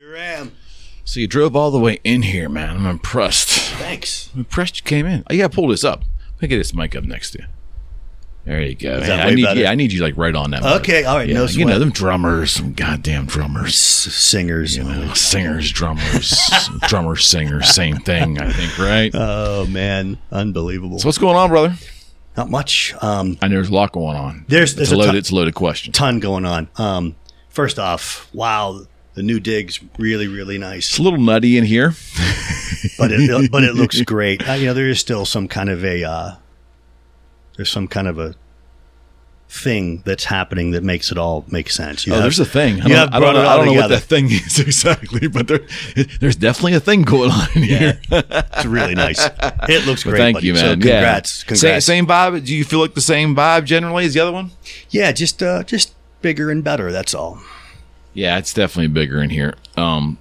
Here I am. So you drove all the way in here, man. I'm impressed. Thanks. I'm impressed you came in. Oh, you gotta pull this up. Let me get this mic up next to you. There you go. I need, better? yeah, I need you like right on that. mic. Okay, all right, Yeah, no you know them drummers, some goddamn drummers. S- singers. You know, singers, drummers, drummers, singers, same thing. I think, right? Oh man, unbelievable. so what's going on, brother? Not much. Um, I know there's a lot going on. There's- it's there's a a loaded, ton- it's a loaded question. ton going on. Um, first off, wow, the new dig's really, really nice. It's a little nutty in here. but it but it looks great. Uh, you know, there is still some kind of a uh, there's some kind of a thing that's happening that makes it all make sense. You Oh, have- there's a thing. I don't, I don't know, I don't know what that thing is exactly, but there, there's definitely a thing going on in Yeah, here. it's really nice. It looks great. thank buddy. you, So man. congrats, yeah. congrats. Same, same vibe. Do you feel like the same vibe generally as the other one? Yeah, just uh, just bigger and better. That's all. Yeah, it's definitely bigger in here. Um,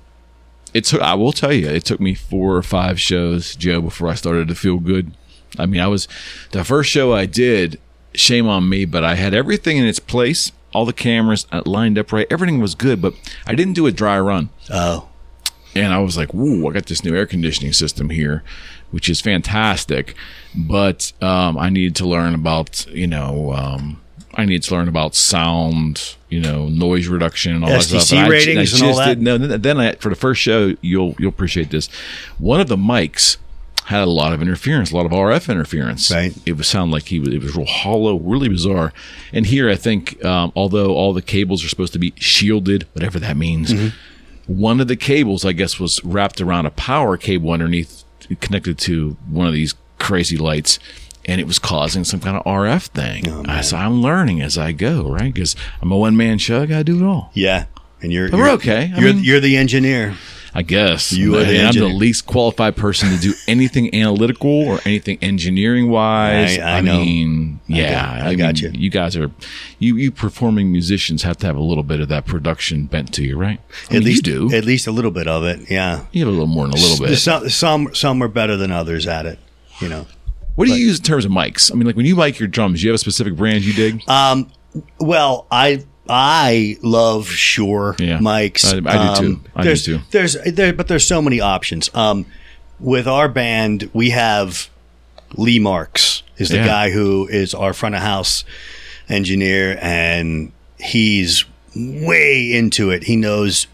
it took. I will tell you, it took me four or five shows, Joe, before I started to feel good. I mean, I was the first show I did. Shame on me, but I had everything in its place. All the cameras uh, lined up right. Everything was good, but I didn't do a dry run. Oh, and I was like, "Woo! I got this new air conditioning system here, which is fantastic." But um, I needed to learn about, you know, um, I need to learn about sound, you know, noise reduction, and all that stuff. And I ju- ratings and all that? know. Then- Then I, for the first show, you'll you'll appreciate this. One of the mics had a lot of interference, a lot of RF interference. Right. It would sound like he was. It was real hollow, really bizarre. And here, I think, um, although all the cables are supposed to be shielded, whatever that means, one of the cables, I guess, was wrapped around a power cable underneath, connected to one of these crazy lights, and it was causing some kind of RF thing. Oh, I, so I'm learning as I go, right? Because I'm a one man show, I got to do it all. yeah. And you're, But we're you're- okay. I You're mean- you're the engineer. I guess You are I the I'm the least qualified person to do anything analytical or anything engineering wise. I- I know. mean, yeah, got- I got mean, you. You guys are, you you performing musicians have to have a little bit of that production bent to you, right? I mean, at least you do. At least a little bit of it. Yeah. you have a little more than a little bit. Some some some are better than others at it. You know. What do you use in terms of mics? I mean, like when you mic your drums, do you have a specific brand you dig? Um. Well, I I love Shure Yeah. mics. I- I do too. Um, I do there's, too. There's there, but there's so many options. Um, with our band, we have Lee Marks is the Yeah. guy who is our front of house engineer, and he's way into it. He knows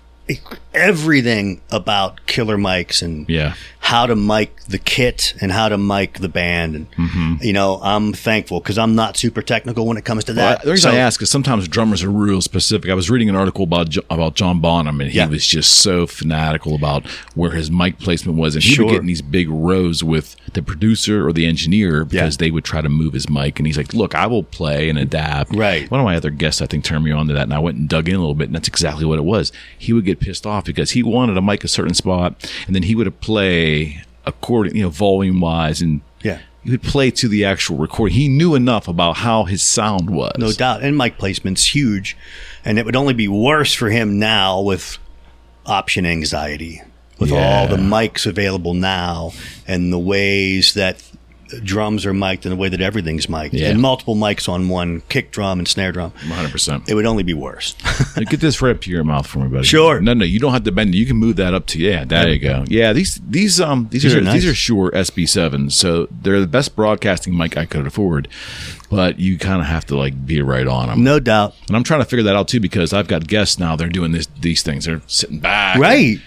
everything about killer mics and Yeah. how to mic the kit and how to mic the band. And, Mm-hmm. you know, I'm thankful because I'm not super technical when it comes to Well, that. the reason So- I ask is sometimes drummers are real specific. I was reading an article about about John Bonham, and he Yeah. was just so fanatical about where his mic placement was, and he Sure. would get in these big rows with the producer or the engineer because Yeah. they would try to move his mic, and he's like, "Look, I will play and adapt." Right. One of my other guests, I think, turned me on to that, and I went and dug in a little bit, and that's exactly what it was. He would get pissed off because he wanted a mic a certain spot, and then he would play according, you know, volume wise, and Yeah. he would play to the actual recording. He knew enough about how his sound was. No doubt. And mic placement's huge. And it would only be worse for him now with option anxiety, with all the mics available now and the ways that drums are mic'd and the way that everything's mic'd. Yeah. And multiple mics on one kick drum and snare drum. 100%. It would only be worse. Get this right up to your mouth for me, buddy. Sure. No, no, you don't have to bend it. You can move that up to yeah. There you go. Yeah, these these um these, These are, are nice. these are Shure SM sevens, so they're the best broadcasting mic I could afford. But you kind of have to like be right on them. no doubt. And I'm trying to figure that out too because I've got guests now. They're doing this these things. They're sitting back, Right.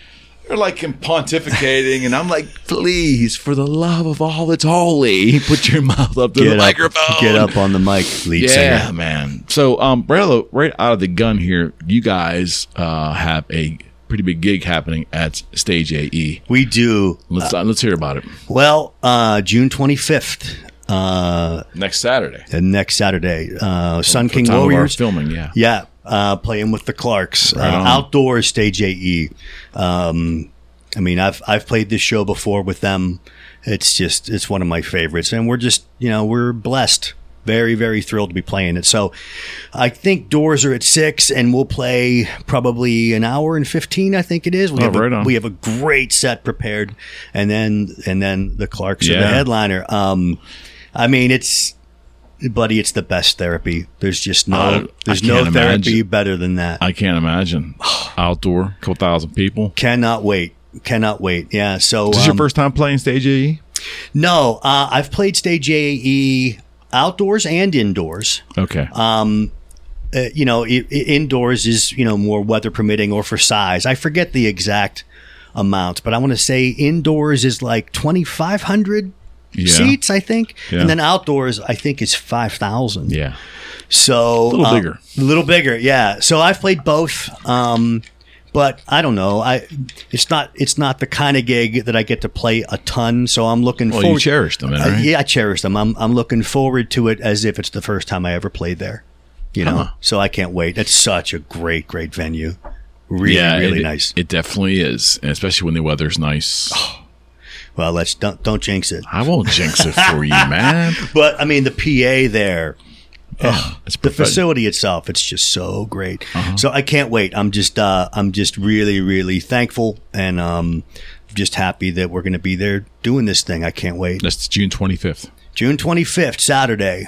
They're like pontificating, and I'm like, please, for the love of all that's holy, put your mouth up to the up, microphone. get up on the mic, lead Yeah, singer. man. So, um, right, out of- right out of the gun here, you guys uh, have a pretty big gig happening at Stage AE. We do. Let's uh, let's hear about it Well, uh, June 25th, uh, next Saturday. and next Saturday, uh, Sun King time of our Warriors. filming. Yeah, Yeah, uh, playing with the Clarks, uh, outdoor stage AE. Um, I mean, I've I've played this show before with them. It's just it's one of my favorites, and we're just you know we're blessed, very very thrilled to be playing it. So, I think doors are at six, and we'll play probably an hour and fifteen. I think it is. We Oh, have right a, on. we have a great set prepared, and then and then the Clarks are the headliner. Um, I mean, it's buddy, it's the best therapy. There's just no, there's I no therapy imagine. better than that. I can't imagine. outdoor, couple thousand people. Cannot wait. Cannot wait. Yeah. So this Is this your um, first time playing stage AE? No, uh, I've played stage AE outdoors and indoors. Okay. Uh, you know, i i indoors is you know more weather permitting or for size. I forget the exact amount, but I want to say indoors is like twenty five hundred Yeah. seats, I think, Yeah. and then outdoors I think is five thousand. yeah. So A little um, bigger. a little bigger, yeah. So I've played both, um, but I don't know. I it's not it's not the kind of gig that I get to play a ton. So I'm looking Well, forward. you cherish them, right? yeah, I cherish them. I'm I'm looking forward to it as if it's the first time I ever played there. You know, Huh. so I can't wait. It's such a great, great venue. Really, yeah, really it, nice. It definitely is, and especially when the weather's nice. Well, let's don't don't jinx it. I won't jinx it for you, man. But I mean, the PA there, It's the facility itself, it's just so great. Uh-huh. So I can't wait. I'm just uh, I'm just really, really thankful and um, just happy that we're going to be there doing this thing. I can't wait. That's June 25th. June 25th, Saturday.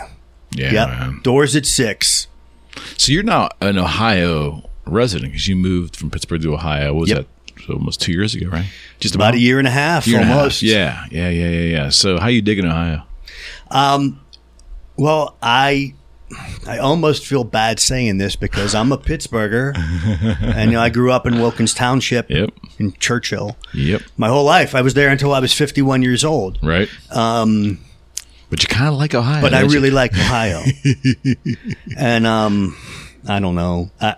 Yeah, yep. man. Doors at six. So you're now an Ohio resident because you moved from Pittsburgh to Ohio. What was Yep. that? Almost two years ago, right? Just About a year and a half, Year and a half. almost. Yeah, yeah, yeah, yeah, yeah. So how you digging Ohio? Well, I I almost feel bad saying this because I'm a Pittsburgher, and you know, I grew up in Wilkins Township Yep, in Churchill. yep. My whole life, I was there until I was 51 years old. Right. Um, but you kind of like Ohio, But I don't you? really like Ohio, and um, I don't know. I,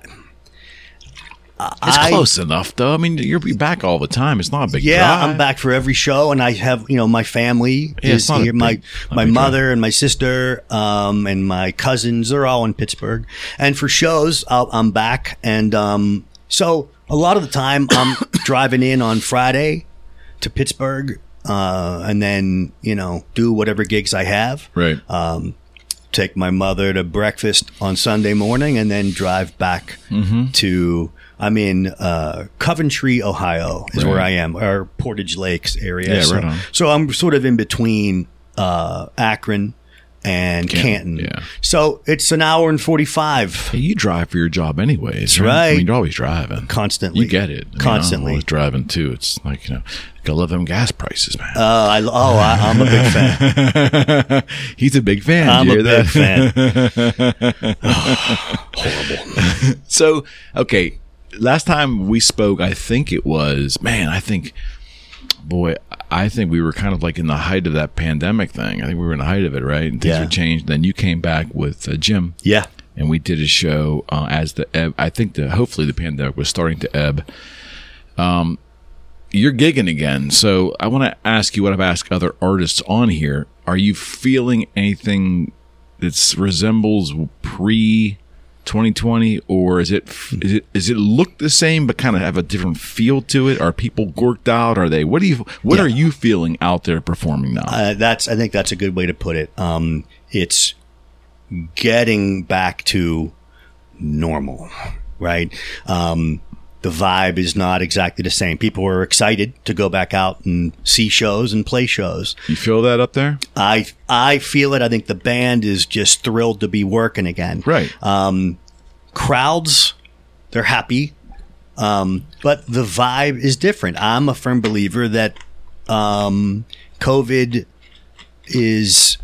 It's I- close enough, though. I mean, you're back all the time. It's not a big Yeah, drive. I'm back for every show, and I have you know my family Yeah, is here. my big- my big mother and my sister, um, and my cousins. They're all in Pittsburgh, and for shows, I'll, I'm back. And um, so a lot of the time, I'm driving in on Friday to Pittsburgh, uh, and then you know do whatever gigs I have. Right. Uh, Take my mother to breakfast on Sunday morning, and then drive back Mm-hmm. to. I'm in uh, Coventry, Ohio, is where I am, or Portage Lakes area. Yeah, so, right on. so I'm sort of in between uh, Akron and Canton, Canton. yeah. So it's an hour and 45 Hey, you drive for your job anyways. I right. mean, you're always driving. constantly. You get it. I mean, Constantly. I'm always driving too. It's like you know, gotta love them gas prices, man. Uh, I, oh, I, I'm a big fan. He's a big fan. I'm a hear big that? fan. Horrible. So, okay, last time we spoke, I think it was, man, I think, boy, I think we were kind of like in the height of that pandemic thing. I think we were in the height of it, right? And things Yeah. were changed. Then you came back with uh, Jim, Yeah. and we did a show uh, as the ebb. I think the hopefully the pandemic was starting to ebb. Um, you're gigging again, so I want to ask you what I've asked other artists on here. Are you feeling anything that resembles pre 2020, or is it is it is it look the same but kind of have a different feel to it? Are people gorked out? Are they? What do you? What Yeah. are you feeling out there performing now? Uh, that's I think that's a good way to put it. Um, it's getting back to normal, right? Um, the vibe is not exactly the same. People are excited to go back out and see shows and play shows. you feel that up there? I I feel it. I think the band is just thrilled to be working again. Right. Crowds, they're happy, um, but the vibe is different. I'm a firm believer that um, COVID is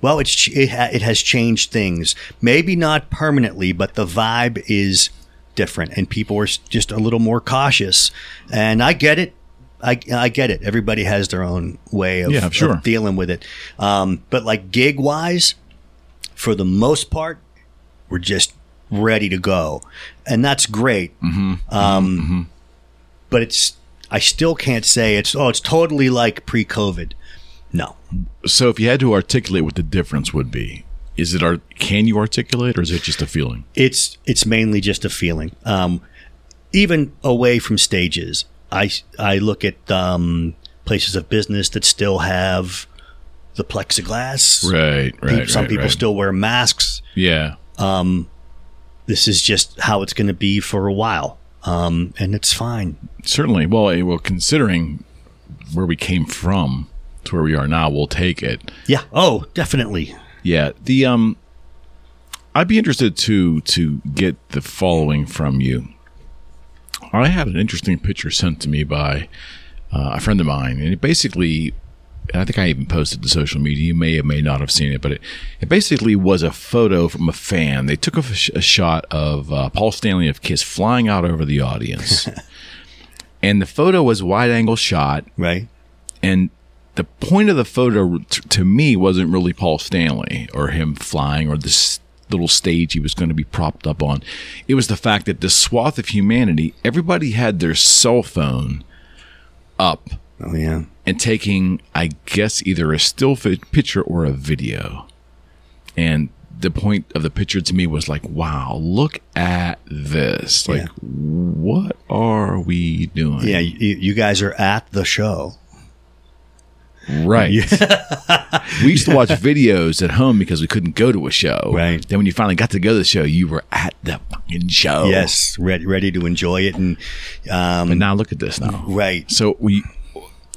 well, it's it, ha- it has changed things. Maybe not permanently, but the vibe is different, and people are just a little more cautious. And I get it. I, I get it. Everybody has their own way of, Yeah, sure. of dealing with it. Um, but like gig wise, for the most part, we're just ready to go, and that's great. Mm-hmm. Um, But it's I still can't say it's oh it's totally like pre-COVID. No, So, if you had to articulate what the difference would be, is it? Ar- can you articulate, or is it just a feeling? it's it's mainly just a feeling. Um, even away from stages, I I look at um, places of business that still have the plexiglass. Right. Right. Some right, people right. still wear masks. Yeah. Um this is just how it's going to be for a while, um, and it's fine. Certainly. Well, eh, well, considering where we came from to where we are now, we'll take it. Yeah. Oh, definitely. Yeah. The um, I'd be interested to to get the following from you. I had an interesting picture sent to me by uh, a friend of mine, and it basically, I think I even posted to social media. You may or may not have seen it, but it, it basically was a photo from a fan. They took a, f- a shot of uh, Paul Stanley of Kiss flying out over the audience, and the photo was wide angle shot, Right. and the point of the photo t- to me wasn't really Paul Stanley or him flying or this little stage he was going to be propped up on. It was the fact that the swath of humanity, everybody had their cell phone up Oh yeah. and taking, I guess, either a still picture or a video. And the point of the picture to me was like, wow, look at this. Like, Yeah. what are we doing? Yeah. You, you guys are at the show. Right. we used to watch videos at home because we couldn't go to a show. Right. Then when you finally got to go to the show, you were at the fucking show. Yes. Ready, ready to enjoy it. And, um, And now look at this now. right. So we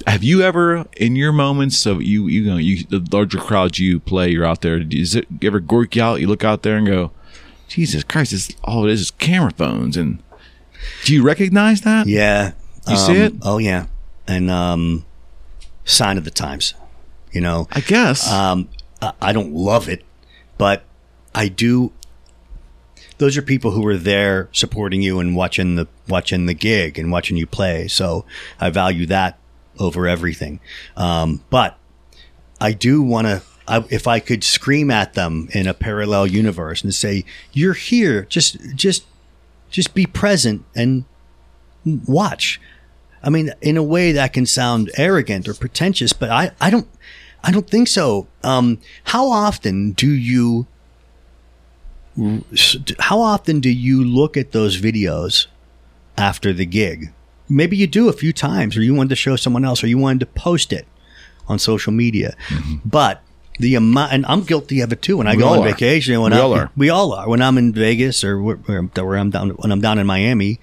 have you ever in your moments of you you know you the larger crowds you play you're out there is it you ever gork you out you look out there and go Jesus Christ this all it is is camera phones and do you recognize that Yeah. You see it? Oh yeah. And, um, sign of the times, you know, I guess Um, I- don't love it, but I do. Those are people who are there supporting you and watching the watching the gig and watching you play. So I value that over everything. Um, but I do want to. I, if I could scream at them in a parallel universe and say, "You're here. Just, just, just be present and watch." I mean, in a way that can sound arrogant or pretentious, but I, I don't, I don't think so. Um, how often do you, how often do you look at those videos after the gig? Maybe you do a few times, or you wanted to show someone else, or you wanted to post it on social media. But the amount, and I'm guilty of it too. When I We go on are. vacation, when We I, all are. we all are. When I'm in Vegas or where, where I'm down, when I'm down in Miami,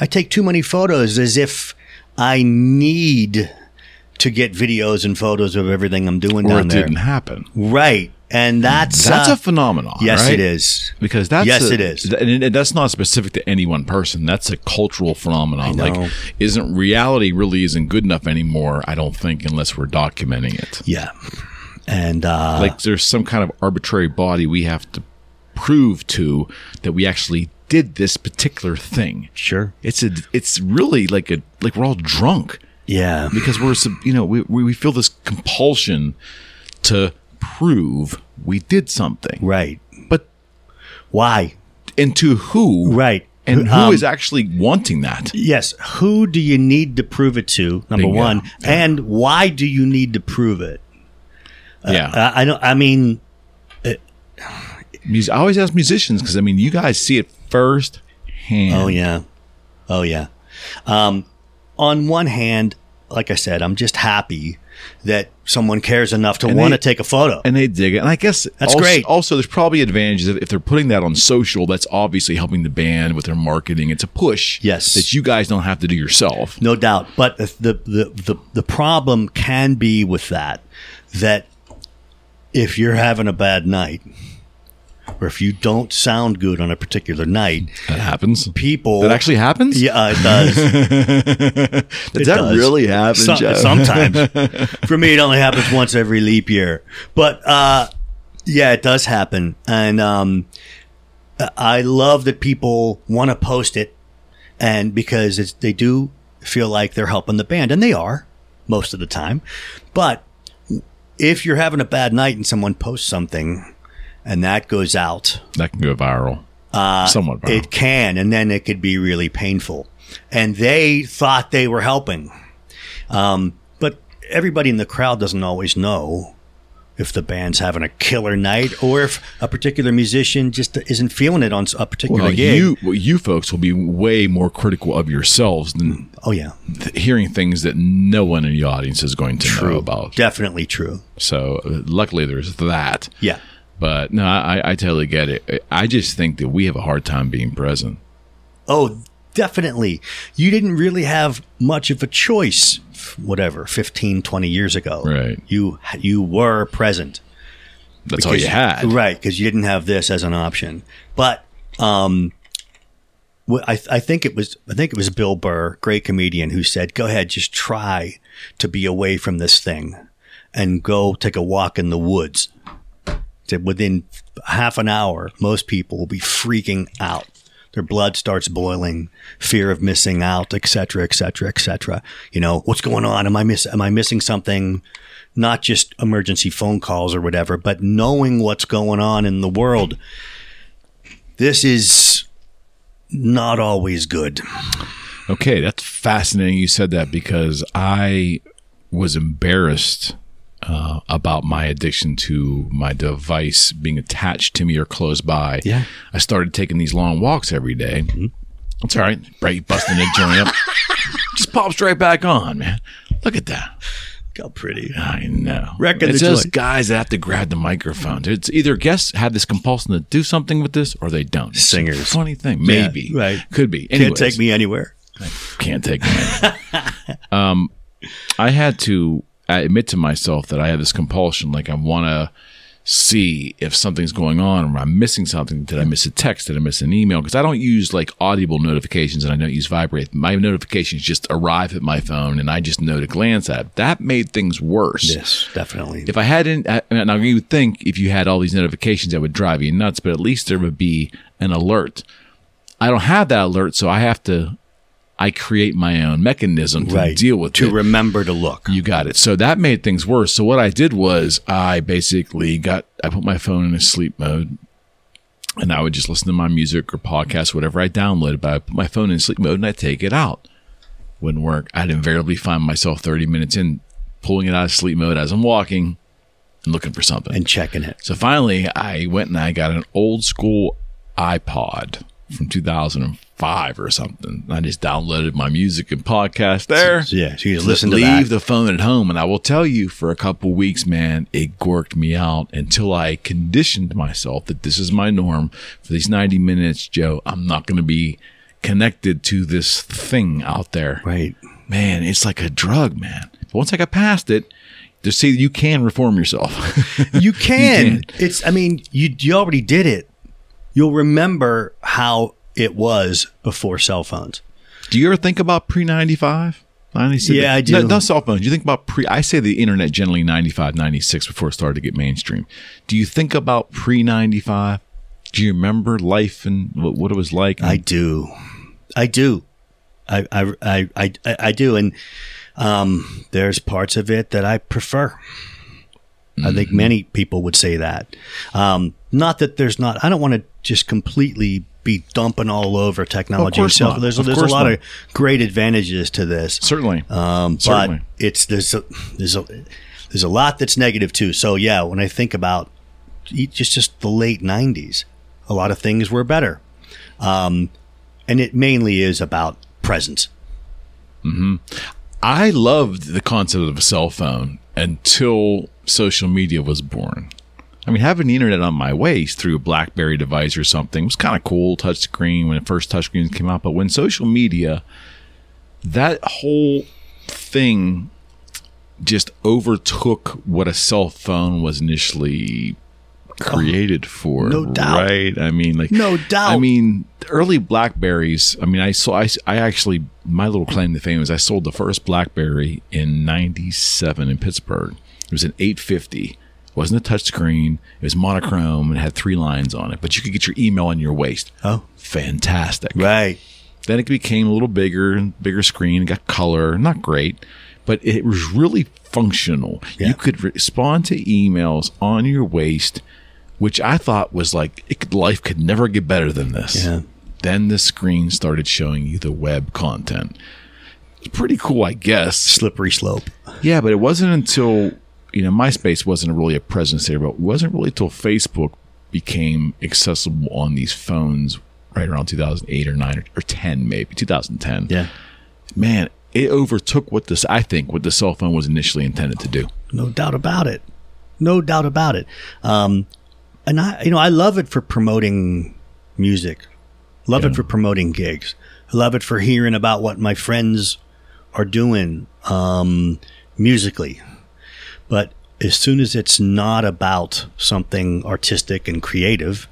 I take too many photos as if I need to get videos and photos of everything I'm doing or down it there. didn't happen Right. And that's that's uh, a phenomenon yes, right? it is. because that's Yes, a- it is. and it- that's not specific to any one person that's a cultural phenomenon like isn't reality really isn't good enough anymore i don't think unless we're documenting it Yeah. And uh, like there's some kind of arbitrary body we have to prove to that we actually did this particular thing sure. it's a it's really like a like we're all drunk Yeah. because we're you know we we feel this compulsion to prove we did something Right. but Why? and to who Right. and who is Um, actually wanting that Yes. Who do you need to prove it to? Number Bingo. one. Yeah. And why do you need to prove it? yeah I, I don't. I mean, Mus- i always ask musicians because i mean you guys see it first hand oh yeah, oh yeah. Um, on one hand, like I said, I'm just happy that someone cares enough to want to take a photo. and they dig it. And I guess That's also, great. Also, there's probably advantages if if they're putting that on social. That's obviously helping the band with their marketing. It's a push, Yes. that you guys don't have to do yourself. No doubt. But the, the, the, the problem can be with that, that if you're having a bad night, or if you don't sound good on a particular night, That happens. people. That actually happens. Yeah, it does. Does It that does. really happen, Joe? sometimes. For me, it only happens once every leap year. But uh, yeah, it does happen. And um, I love that people want to post it, and because it's, they do feel like they're helping the band, and they are most of the time. But if you're having a bad night and someone posts something, and that goes out, That can go viral. Uh, Somewhat viral. it can, and then it could be really painful. And they thought they were helping. Um, but everybody in the crowd doesn't always know if the band's having a killer night or if a particular musician just isn't feeling it on a particular well, gig. you well, you folks will be way more critical of yourselves than oh, yeah. th- hearing things that no one in the audience is going to know about. Definitely true. So uh, luckily, there's that. Yeah. But no, I, I totally get it. I just think that we have a hard time being present. Oh, definitely. You didn't really have much of a choice, whatever, 15, 20 years ago. Right. You, you were present. That's all you had. Right, because you didn't have this as an option. But um, I, I think it was I think it was Bill Burr, great comedian, who said, "Go ahead, just try to be away from this thing, and go take a walk in the woods." Within half an hour, most people will be freaking out. Their blood starts boiling, fear of missing out, et cetera, et cetera, et cetera. You know, what's going on? Am I miss? Am I missing something? Not just emergency phone calls or whatever, but knowing what's going on in the world. This is not always good. Okay, that's fascinating. You said that because I was embarrassed uh, about my addiction to my device being attached to me or close by. Yeah. I started taking these long walks every day. It's all right. Right, busting the joint up. Just pops right back on, man. Look at that. Look how pretty. I know. Wrecking it's just joint. guys that have to grab the microphone. It's either guests have this compulsion to do something with this or they don't. It's Singers. funny thing. Maybe. Yeah, right. Could be. Can't take me anywhere. can't take me. um, I had to admit to myself that I have this compulsion. Like I want to see if something's going on or I'm missing something. Did I miss a text? Did I miss an email? Because I don't use like audible notifications and I don't use vibrate. My notifications just arrive at my phone and I just know to glance at. it. That made things worse. Yes, definitely. If I hadn't, uh, now you would think if you had all these notifications, that would drive you nuts, but at least there would be an alert. I don't have that alert, so I have to, I create my own mechanism to right. deal with to it. remember to look. you got it. So that made things worse. So what I did was I basically got, I put my phone in a sleep mode and I would just listen to my music or podcast, whatever I downloaded, but I put my phone in sleep mode and I take it out. Wouldn't work. I'd invariably find myself 30 minutes in, pulling it out of sleep mode as I'm walking and looking for something. and checking it. So finally, I went and I got an old school iPod from 2005 or something. I just downloaded my music and podcast there. So, yeah, so you Just listen to leave that. the phone at home, and I will tell you, for a couple weeks, man, it gorked me out until I conditioned myself that this is my norm for these 90 minutes. Joe, I'm not going to be connected to this thing out there right. man, it's like a drug, man. But once I got past it, to see you can reform yourself. You can. can. It's. I mean, you you already did it. You'll remember how it was before cell phones. do you ever think about pre 95? 96? Yeah, I do. No, not cell phones. Do you think about pre, I say the internet generally 95, 96 before it started to get mainstream. Do you think about pre 95? Do you remember life and what, what it was like? I do. I do. I I I I, I do. And um, there's parts of it that I prefer. I think Mm-hmm. many people would say that. Um, not that there's not. I don't want to just completely be dumping all over technology course itself. not. There's Of there's a lot not. of great advantages to this. Certainly. Um, but Certainly. it's there's a there's a there's a lot that's negative too. So yeah, when I think about just just the late '90s, a lot of things were better, um, and it mainly is about presence. I loved the concept of a cell phone until social media was born. I mean, having the internet on my waist through a BlackBerry device or something was kind of cool, touchscreen when the first touchscreens came out. But when social media, that whole thing just overtook what a cell phone was initially created oh, for. no doubt. Right? I mean, like, No doubt. I mean, early Blackberries. I mean, I saw. I, I actually my little claim to fame is I sold the first BlackBerry in '97 in Pittsburgh. It was an 850. Wasn't a touchscreen. It was monochrome and it had three lines on it. But you could get your email on your waist. Oh, Fantastic. right. Then it became a little bigger and bigger screen. Got color, not great, but it was really functional. Yeah. You could respond to emails on your waist, which I thought was like it could, life could never get better than this. Yeah. Then the screen started showing you the web content. It's pretty cool, I guess. Slippery slope. Yeah, but it wasn't until you know MySpace wasn't really a presence there, but it wasn't really until Facebook became accessible on these phones right around 2008 or 9 or, or 10 maybe 2010 Yeah. man it overtook what this i think what the cell phone was initially intended to do No doubt about it. No doubt about it. Um, and I, you know, I love it for promoting music. Love Yeah. it for promoting gigs. I love it for hearing about what my friends are doing um, musically. But as soon as it's not about something artistic and creative,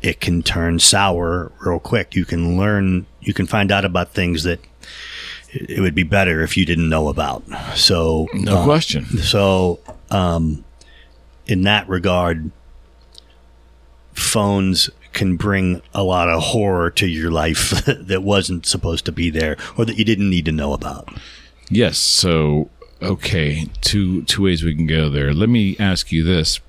it can turn sour real quick. You can learn, you can find out about things that it would be better if you didn't know about. So, No uh, question. so, um, in that regard, phones can bring a lot of horror to your life that wasn't supposed to be there or that you didn't need to know about. Yes. So, okay, two two ways we can go there. Let me ask you this: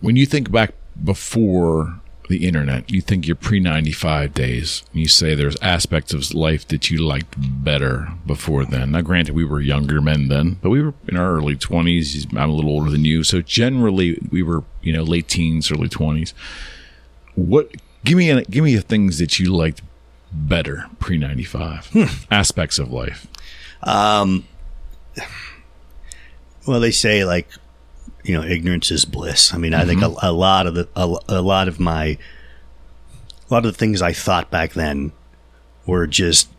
When you think back before the internet, you think your pre ninety five days. You say there's aspects of life that you liked better before then. Now, granted, we were younger men then, but we were in our early twenties. I'm a little older than you, so generally we were you know late teens, early twenties. What? Give me a, give me the things that you liked better pre 95 hmm. aspects of life Well, they say like, you know, ignorance is bliss. I mean, I think a, a lot of the a, a lot of my a lot of the things I thought back then were just.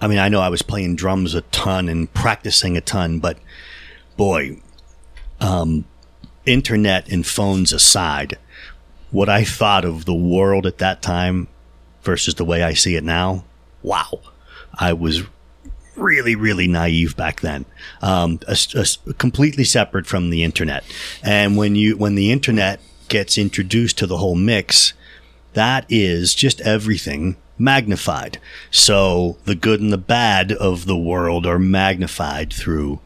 I mean, I know I was playing drums a ton and practicing a ton, but boy, um, internet and phones aside, what I thought of the world at that time versus the way I see it now, wow, I was really, really naive back then. Um, a, a- completely separate from the internet. And when you when the internet gets introduced to the whole mix, that is just everything magnified. So the good and the bad of the world are magnified through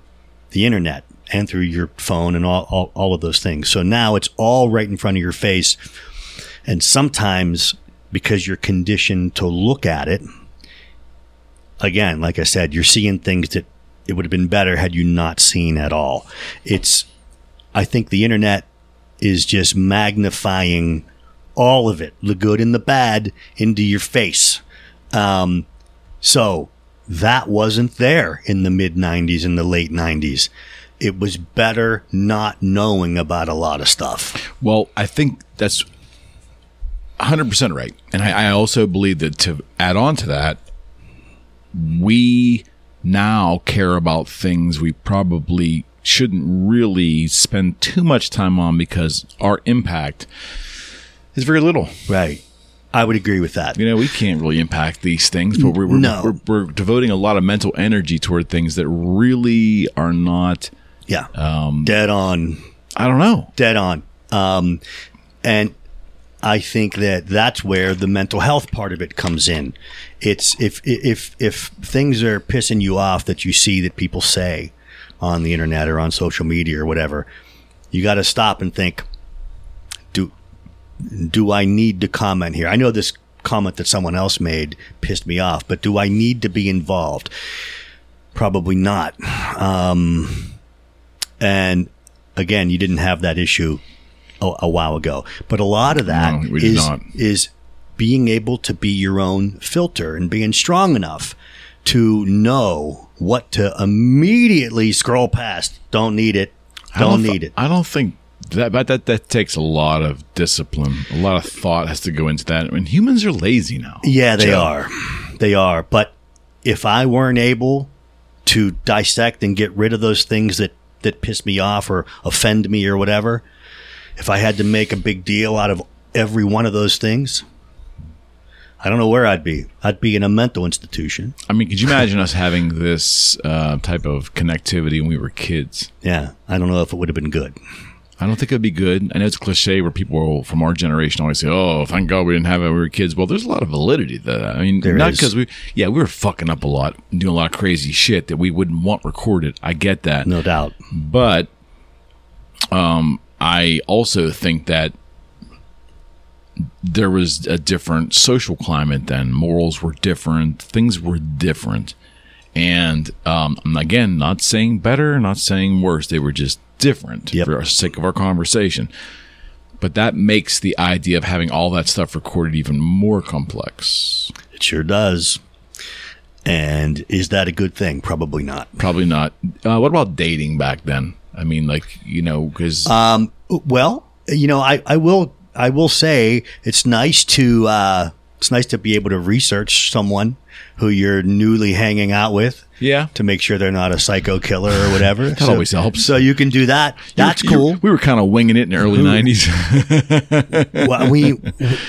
the internet and through your phone and all, all, all of those things. So now it's all right in front of your face. And sometimes because you're conditioned to look at it, again, like I said, you're seeing things that it would have been better had you not seen at all. It's, I think the internet is just magnifying all of it, the good and the bad, into your face. Um, so that wasn't there in the mid 90s and the late 90s. It was better not knowing about a lot of stuff. Well, I think that's 100% right. And I, I also believe that to add on to that, we now care about things we probably shouldn't really spend too much time on because our impact is very little. Right. I would agree with that. You know, we can't really impact these things, but we're, we're, No. we're, we're devoting a lot of mental energy toward things that really are not, Yeah. Dead on. I don't know. dead on. Um, and I think that that's where the mental health part of it comes in. It's if if if things are pissing you off that you see that people say on the internet or on social media or whatever, you got to stop and think. Do do I need to comment here? I know this comment that someone else made pissed me off, but do I need to be involved? Probably not. Um, and again, you didn't have that issue a, a while ago. But a lot of that No, is is being able to be your own filter and being strong enough to know what to immediately scroll past. Don't need it. I Don't thi- need it. I don't think that, but that that takes a lot of discipline. A lot of thought has to go into that. I mean, humans are lazy now. Yeah, they Joe. are. They are. But if I weren't able to dissect and get rid of those things that, that piss me off or offend me or whatever, if I had to make a big deal out of every one of those things, I don't know where I'd be. I'd be in a mental institution. I mean, could you imagine us having this uh, type of connectivity when we were kids? Yeah, I don't know if it would have been good. I don't think it'd be good. I know it's a cliche where people from our generation always say, "Oh, thank God we didn't have it when we were kids." Well, there's a lot of validity to that. I mean, There not because we, yeah, we were fucking up a lot, doing a lot of crazy shit that we wouldn't want recorded. I get that. No doubt. but um, I also think that there was a different social climate then. Morals were different. Things were different. And um, again not saying better, not saying worse. They were just different Yep. for the sake of our conversation. But that makes the idea of having all that stuff recorded even more complex. It sure does. And is that a good thing? Probably not. Probably not. Uh, what about dating back then? I mean, like you know, because Um, well, you know, I, I will I will say it's nice to uh, It's nice to be able to research someone who you're newly hanging out with Yeah. to make sure they're not a psycho killer or whatever. that always helps. So you can do that. That's You- you- cool. We were kind of winging it in the early nineties. well, we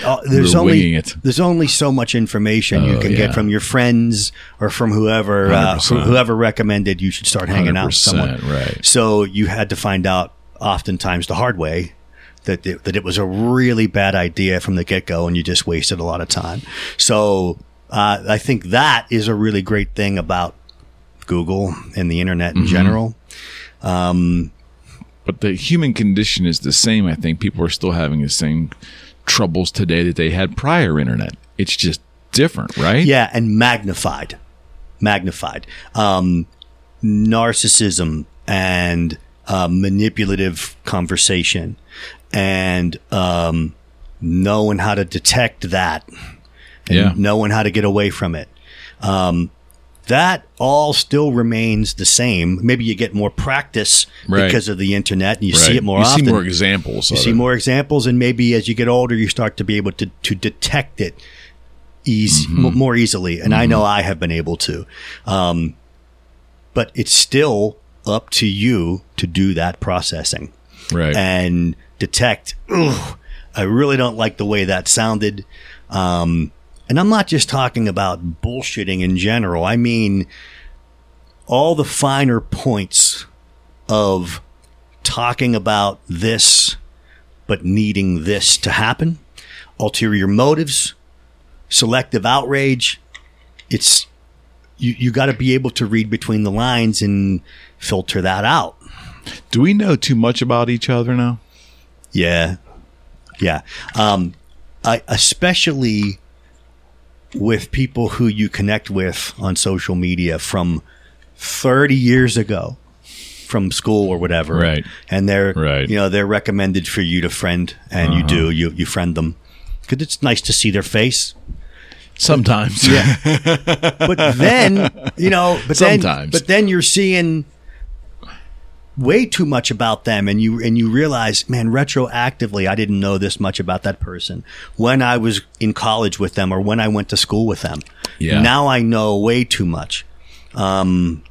uh, there's We're only it. there's only so much information you Oh, can yeah. get from your friends or from whoever uh, whoever recommended you should start hanging out with someone. right. So you had to find out oftentimes the hard way that it, that it was a really bad idea from the get go, and you just wasted a lot of time. So uh, I think that is a really great thing about Google and the internet Mm-hmm. in general. but the human condition is the same. I think people are still having the same troubles today that they had prior internet. It's just different, right? Yeah, and magnified, magnified. Um, narcissism and uh, manipulative conversation, and um, knowing how to detect that, and Yeah. knowing how to get away from it. Um, that all still remains the same. Maybe you get more practice Right. because of the internet, and you Right. see it more you often. see more examples. You see it. more examples, and maybe as you get older, you start to be able to to detect it easy Mm-hmm. m- more easily. And I know I have been able to, um, but it's still up to you to do that processing right? and detect. I really don't like the way that sounded. Um, and I'm not just talking about bullshitting in general. I mean all the finer points of talking about this, but needing this to happen, ulterior motives, selective outrage. It's you, you got to be able to read between the lines and filter that out. Do we know too much about each other now? Yeah. Yeah. Um, I, especially with people who you connect with on social media from 30 years ago from school or whatever. Right. And they're, Right. you know, they're recommended for you to friend and you uh-huh. do, you, you friend them because it's nice to see their face. Sometimes. Yeah. but then, you know, but then, but then you're seeing way too much about them and you and you realize, man, retroactively I didn't know this much about that person when I was in college with them or when I went to school with them. Yeah. Now I know way too much. Um,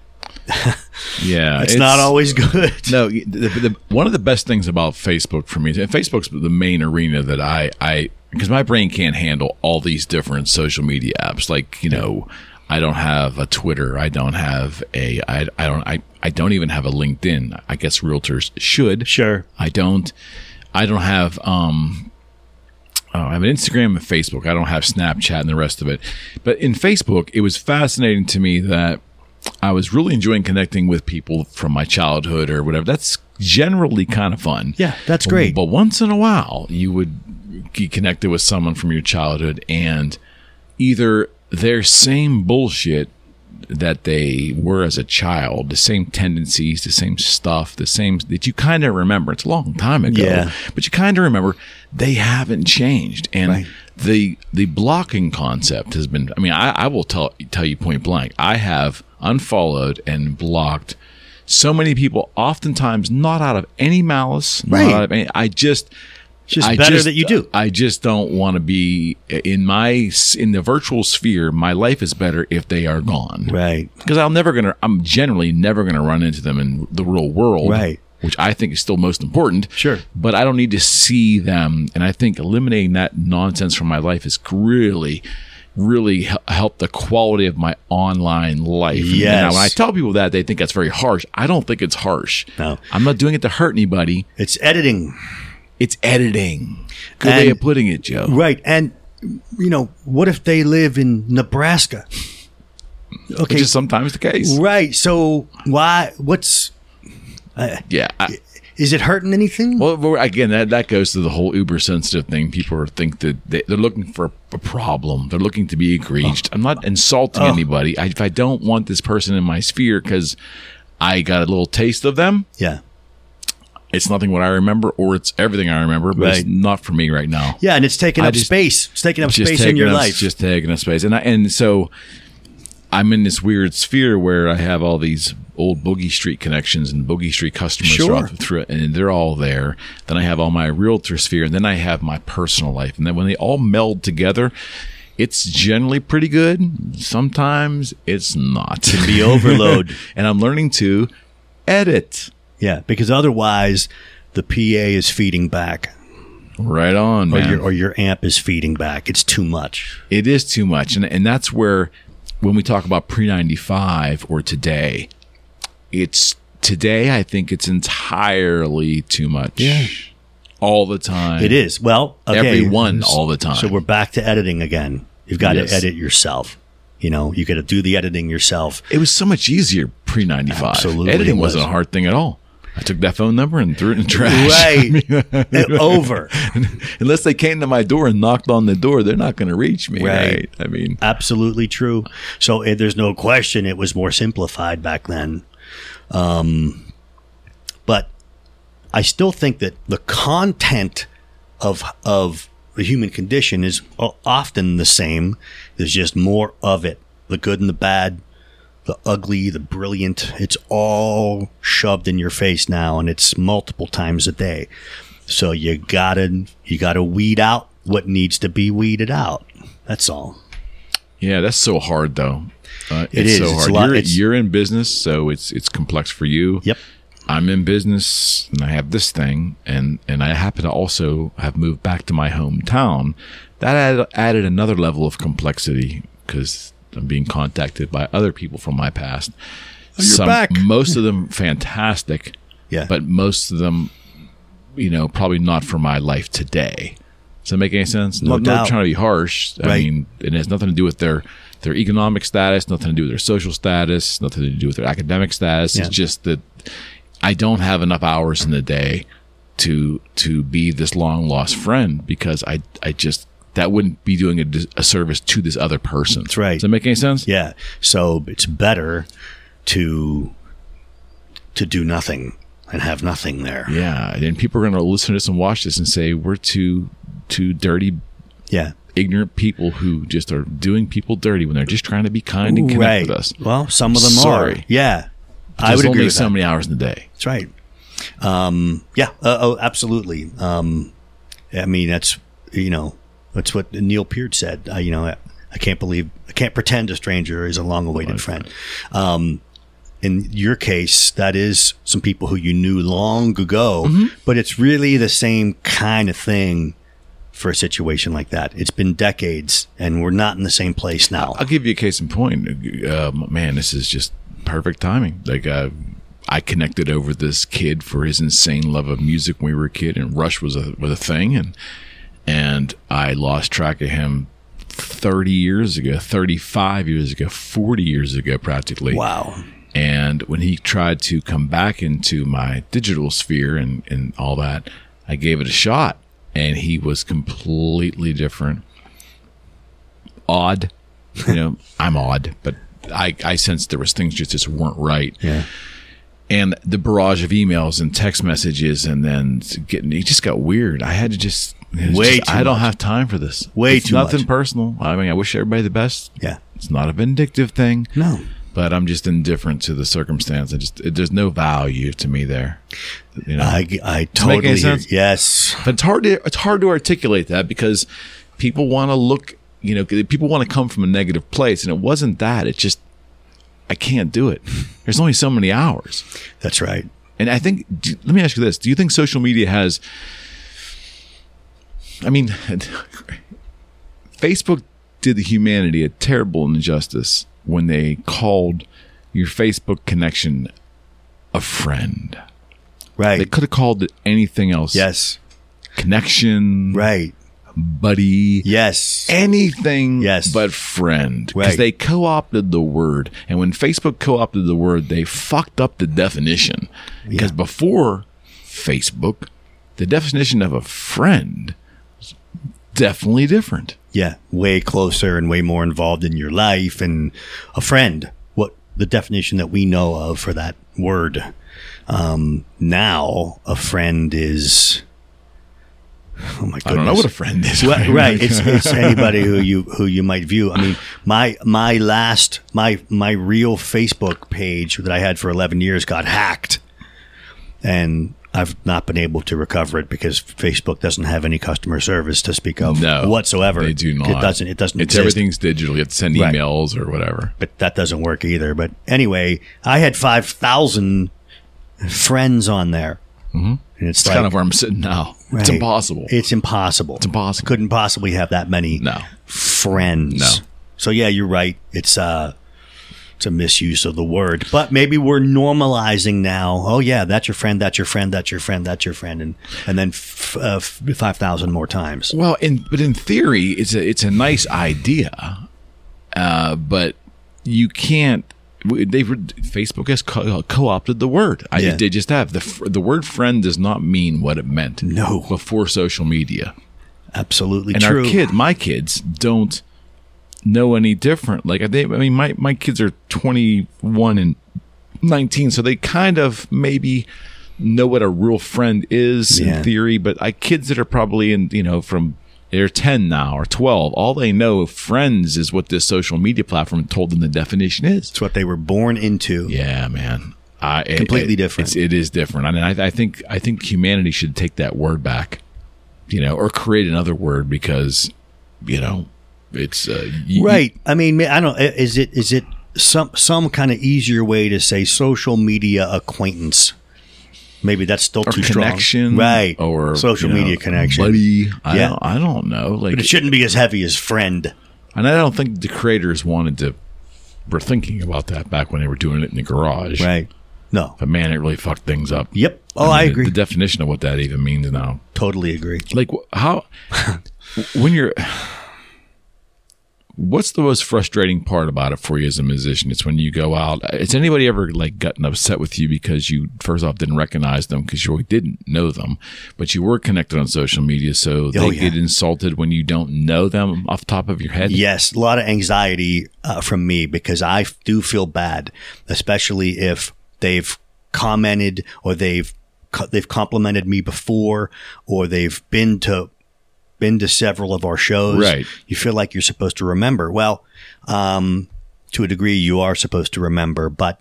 yeah. It's, not always good. No, the, the, one of the best things about Facebook for me, and Facebook's the main arena that I, I, because my brain can't handle all these different social media apps. Like, you know, I don't have a Twitter. I don't have a, I, I don't, I, I don't even have a LinkedIn. I guess realtors should. Sure. I don't, I don't have, um, oh, I have an Instagram and Facebook. I don't have Snapchat and the rest of it. But in Facebook, it was fascinating to me that I was really enjoying connecting with people from my childhood or whatever. That's generally kind of fun. Yeah, that's great. But once in a while, you would get connected with someone from your childhood and either their same bullshit that they were as a child, the same tendencies, the same stuff, the same that you kind of remember. It's a long time ago, Yeah. but you kind of remember they haven't changed. And Right. the the blocking concept has been. I mean, I, I will tell tell you point blank. I have unfollowed and blocked so many people. Oftentimes, not out of any malice. not Right. out of any- I just. It's just I better just- that you do. I just don't want to be in my in the virtual sphere. My life is better if they are gone, Right. Because I'm never gonna. I'm generally never gonna run into them in the real world, Right. Which I think is still most important. Sure. But I don't need to see them, and I think eliminating that nonsense from my life is really. Really hel- help the quality of my online life. Yes. now when I tell people that, they think that's very harsh. I don't think it's harsh. No. I'm not doing it to hurt anybody. It's editing. It's editing. Good And- way of putting it, Joe. Right. And, you know, what if they live in Nebraska? Okay. Which is sometimes the case. right. So why, what's, uh, Yeah. I, is it hurting anything? well, again, that, that goes to the whole uber sensitive thing. People think that they, they're looking for a problem. They're looking to be egreged. Oh. I'm not insulting oh. anybody. I, if I don't want this person in my sphere because I got a little taste of them, yeah. It's nothing what I remember or it's everything I remember, but it's not for me right now. Yeah. And it's taking I up just- space. It's taking up space in your up, life. Just taking up space, and I, and so I'm in this weird sphere where I have all these old Boogie Street connections and Boogie Street customers Sure. throughout through it, and they're all there. Then I have all my realtor sphere, and then I have my personal life, and then when they all meld together. it's generally pretty good. Sometimes it's not. Can be overload. and I'm learning to edit. Yeah, because otherwise the PA is feeding back, Right on, or man. your or your amp is feeding back. It's too much. It is too much. And, and that's where, when we talk about pre 95 or today, it's today, I think it's entirely too much. Yeah. All the time. It is. Well, okay. Everyone all the time. So we're back to editing again. You've got Yes. to edit yourself. You know, you got to do the editing yourself. It was so much easier pre 95. Absolutely, Editing wasn't a hard thing at all. I took that phone number and threw it in the trash. Right. Over. Unless they came to my door and knocked on the door, they're not going to reach me. Right. Right. I mean, Absolutely true. So eh, there's no question it was more simplified back then. Um, but I still think that the content of of the human condition is often the same. There's just more of it. The good and the bad, the ugly, the brilliant. It's all shoved in your face now, and it's multiple times a day. So you gotta you gotta weed out what needs to be weeded out. That's all. yeah, that's so hard though. Uh, It it's is. so hard. lot- you're, you're in business, so it's it's complex for you. Yep. I'm in business and I have this thing and and I happen to also have moved back to my hometown. That added, added another level of complexity because I'm being contacted by other people from my past. Oh, you're back. Most of them fantastic, Yeah. but most of them, you know, probably not for my life today. Does that make any sense? No not, not trying to be harsh. I Right. mean, it has nothing to do with their their economic status, nothing to do with their social status, nothing to do with their academic status. Yeah. It's just that I don't have enough hours in the day to to be this long lost friend because I I just that wouldn't be doing a, a service to this other person. That's right. Does that make any sense? Yeah. So it's better to to do nothing and have nothing there. Yeah, and people are going to listen to this and watch this and say we're two two dirty, Yeah. ignorant people who just are doing people dirty when they're just trying to be kind and connect right. with us. Well, some of them Sorry. are. Yeah. I would agree with so that. many hours in the day. That's right. Um, yeah. Uh, oh, absolutely. Um, I mean, that's you know, that's what Neil Peart said. Uh, you know, I, I can't believe I can't pretend a stranger is a long-awaited friend. Um, in your case, that is some people who you knew long ago, Mm-hmm. but it's really the same kind of thing for a situation like that. It's been decades, and we're not in the same place now. I'll give you a case in point. Uh, man, this is just perfect timing. Like uh, I connected over this kid for his insane love of music when we were a kid, and Rush was a was a thing, and and I lost track of him thirty years ago, thirty five years ago, forty years ago, practically. Wow. And when he tried to come back into my digital sphere and, and all that, I gave it a shot and he was completely different. Odd. You know, I'm odd, but I, I sensed there was things just, just weren't right. Yeah. And the barrage of emails and text messages and then getting, it just got weird. I had to just, Way just- I don't have time for this. Way It's too nothing much. personal. I mean, I wish everybody the best. Yeah. It's not a vindictive thing No. but I'm just indifferent to the circumstance. I just it, there's no value to me there. You know, I, I Does it make totally yes. but it's hard to it's hard to articulate that because people want to look. You know, people want to come from a negative place, and it wasn't that. It just I can't do it. There's only so many hours, That's right. and I think. Do, let me ask you this: Do you think social media has? I mean, Facebook did the humanity a terrible injustice when they called your Facebook connection a friend. Right. They could have called it anything else. Yes. Connection, Right. Buddy, Yes. anything Yes. but friend. Because Right. they co opted the word. And when Facebook co opted the word, they fucked up the definition. Because before Facebook, the definition of a friend was definitely different. Yeah. Way closer and way more involved in your life and a friend. What the definition that we know of for that word. Um, now a friend is. Oh my goodness. I don't know what a friend is. Well, right. It's, it's anybody who you who you might view. I mean, my my last my my real Facebook page that I had for eleven years got hacked, and I've not been able to recover it because Facebook doesn't have any customer service to speak of No, whatsoever. They do not. It doesn't. It doesn't. It's exist. everything's digital. You have to send Right. emails or whatever. but that doesn't work either. But anyway, I had five thousand friends on there, mm-hmm. and it's, It's like, kind of where I'm sitting now. It's impossible. It's impossible. It's impossible. Couldn't possibly have that many No. friends. No. So yeah, you're right. It's uh it's a misuse of the word. But maybe we're normalizing now. Oh yeah, that's your friend, that's your friend, that's your friend, that's your friend and and then f- uh, f- 5,000 more times. Well, in but in theory, it's a it's a nice idea, uh, but you can't. They Facebook has co- uh, co-opted the word. I, Yeah. They just have the the word friend does not mean what it meant. No. before social media, Absolutely and true. our kid, my kids, don't know any different. Like they, I mean, my my kids are twenty one and nineteen, so they kind of maybe know what a real friend is Yeah. in theory. But I kids that are probably in you know from they're ten now or twelve, all they know of friends is what this social media platform told them the definition is. it's what they were born into. Yeah, man. I, Completely it- different. It's, it is different. I mean, I, I think I think humanity should take that word back, you know, or create another word because, you know, it's uh, you- Right. I mean, I don't is it is it some some kind of easier way to say social media acquaintance? Maybe that's still or too connection, strong. Right. Or social you know, media connection. buddy. I Yeah. don't, I don't know. Like, But it shouldn't be as heavy as friend. and I don't think the creators wanted to. Were thinking about that back when they were doing it in the garage, Right. No. But man, it really fucked things up. Yep. Oh, I, mean, the- agree. The definition of what that even means now. totally agree. like how when you're what's the most frustrating part about it for you as a musician it's when you go out has anybody ever like gotten upset with you because you first off didn't recognize them because you really didn't know them but you were connected on social media so they Oh, yeah. get insulted when you don't know them off the top of your head Yes, a lot of anxiety uh, from me because I do feel bad, especially if they've commented or they've they've complimented me before or they've been to been to several of our shows. Right. You feel like you're supposed to remember. Well, um, to a degree, you are supposed to remember, but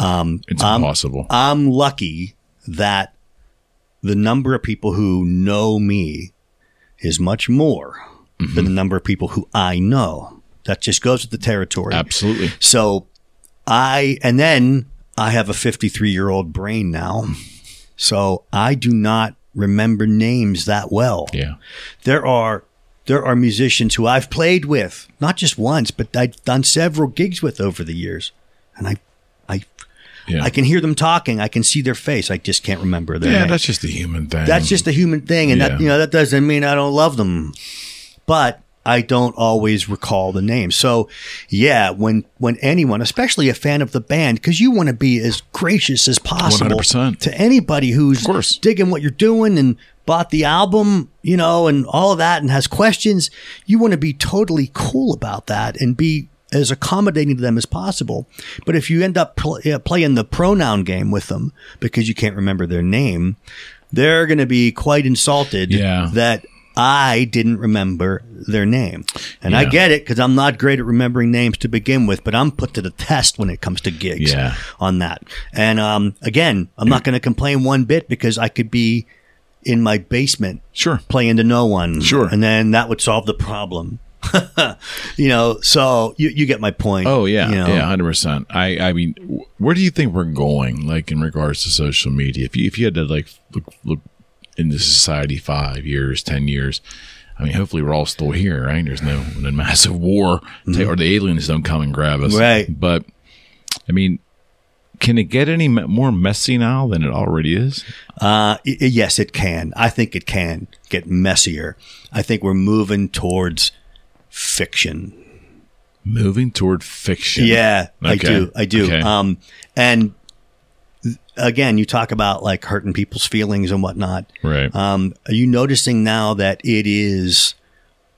um, it's I'm- impossible I'm lucky that the number of people who know me is much more than the number of people who I know. That just goes with the territory. absolutely So I, and then I have a 53 year old brain now. So I do not remember names that well. yeah There are, there are musicians who I've played with, not just once, but I've done several gigs with over the years. And I, I, yeah I can hear them talking. I can see their face. I just can't remember their yeah name. that's just a human thing That's just a human thing, and Yeah. that you know that doesn't mean I don't love them, but I don't always recall the name. So, yeah, when when anyone, especially a fan of the band, because you want to be as gracious as possible 100%. to anybody who's digging what you're doing and bought the album, you know, and all of that, and has questions. You want to be totally cool about that and be as accommodating to them as possible. But if you end up pl- playing the pronoun game with them because you can't remember their name, they're going to be quite insulted Yeah. that I didn't remember their name. And I get it because I'm not great at remembering names to begin with, but I'm put to the test when it comes to gigs Yeah. on that. And um, again, I'm not going to complain one bit because I could be in my basement sure playing to no one. Sure. And then that would solve the problem. you know, so you, you get my point. Oh yeah, You know? yeah, hundred percent. I I mean, where do you think we're going? Like in regards to social media, if you if you had to like look look into society five years, ten years. I mean, hopefully we're all still here, right? There's no, no massive war, ta- or the aliens don't come and grab us, Mm-hmm. Right. But I mean, can it get any more messy now than it already is? Uh, yes, it can. I think it can get messier. I think we're moving towards fiction. Moving toward fiction. Yeah, I do. I do. Okay. Um, and again, you talk about like hurting people's feelings and whatnot. Right. Um, are you noticing now that it is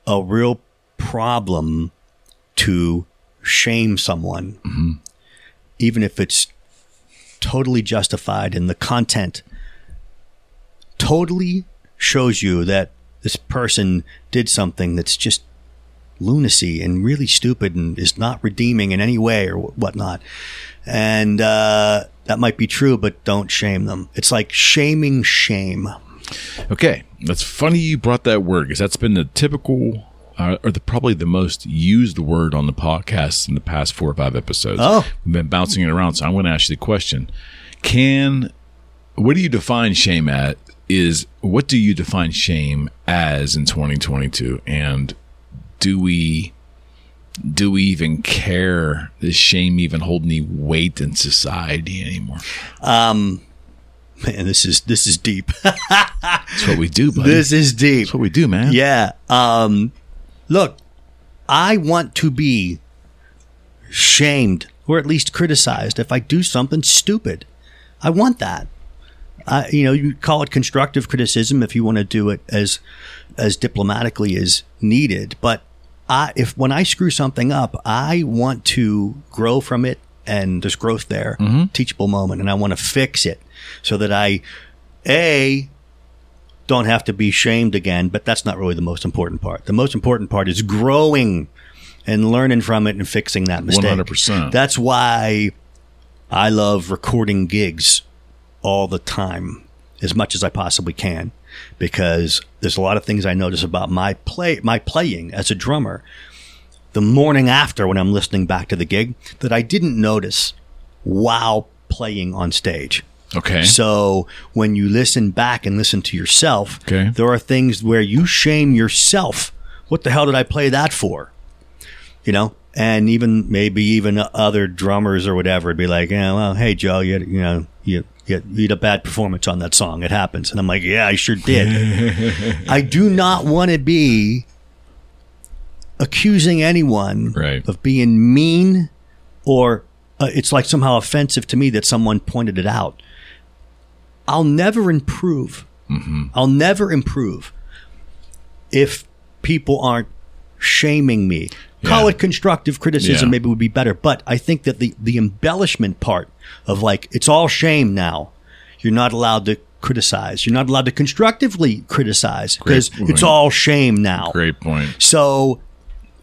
a real problem to shame someone, Mm-hmm. even if it's totally justified and the content totally shows you that this person did something that's just lunacy and really stupid and is not redeeming in any way or whatnot. And uh, that might be true, but don't shame them. It's like shaming shame. Okay, that's funny you brought that word because that's been the typical. Uh, or the probably the most used word on the podcast in the past four or five episodes. Oh. we've been bouncing it around. So I'm going to ask you the question: Can what do you define shame at? Is what do you define shame as in 2022? And do we do we even care? Does shame even hold any weight in society anymore? Um, man, this is this is deep. That's what we do, buddy. this is deep. That's what we do, man. Yeah. Um, look, I want to be shamed or at least criticized if I do something stupid. I want that. Uh, you know, you call it constructive criticism if you want to do it as as diplomatically as needed. But I, if when I screw something up, I want to grow from it, and there's growth there, teachable moment, and I want to fix it so that I, a, don't have to be shamed again. But that's not really the most important part. The most important part is growing and learning from it and fixing that mistake. 100%. That's why I love recording gigs all the time as much as I possibly can because there's a lot of things I notice about my play my playing as a drummer the morning after when I'm listening back to the gig that I didn't notice while playing on stage. Okay. So when you listen back and listen to yourself, Okay. there are things where you shame yourself. What the hell did I play that for? You know, and even maybe even other drummers or whatever would be like, yeah, well, hey Joe, you you know you. You had a bad performance on that song. It happens, and I'm like, yeah, I sure did. I do not want to be accusing anyone Right. of being mean or uh, it's like somehow offensive to me that someone pointed it out. I'll never improve. I'll never improve if people aren't shaming me. Call it constructive criticism, Yeah. maybe would be better. But I think that the, the embellishment part of like, it's all shame now. You're not allowed to criticize. You're not allowed to constructively criticize because it's all shame now. Great point. So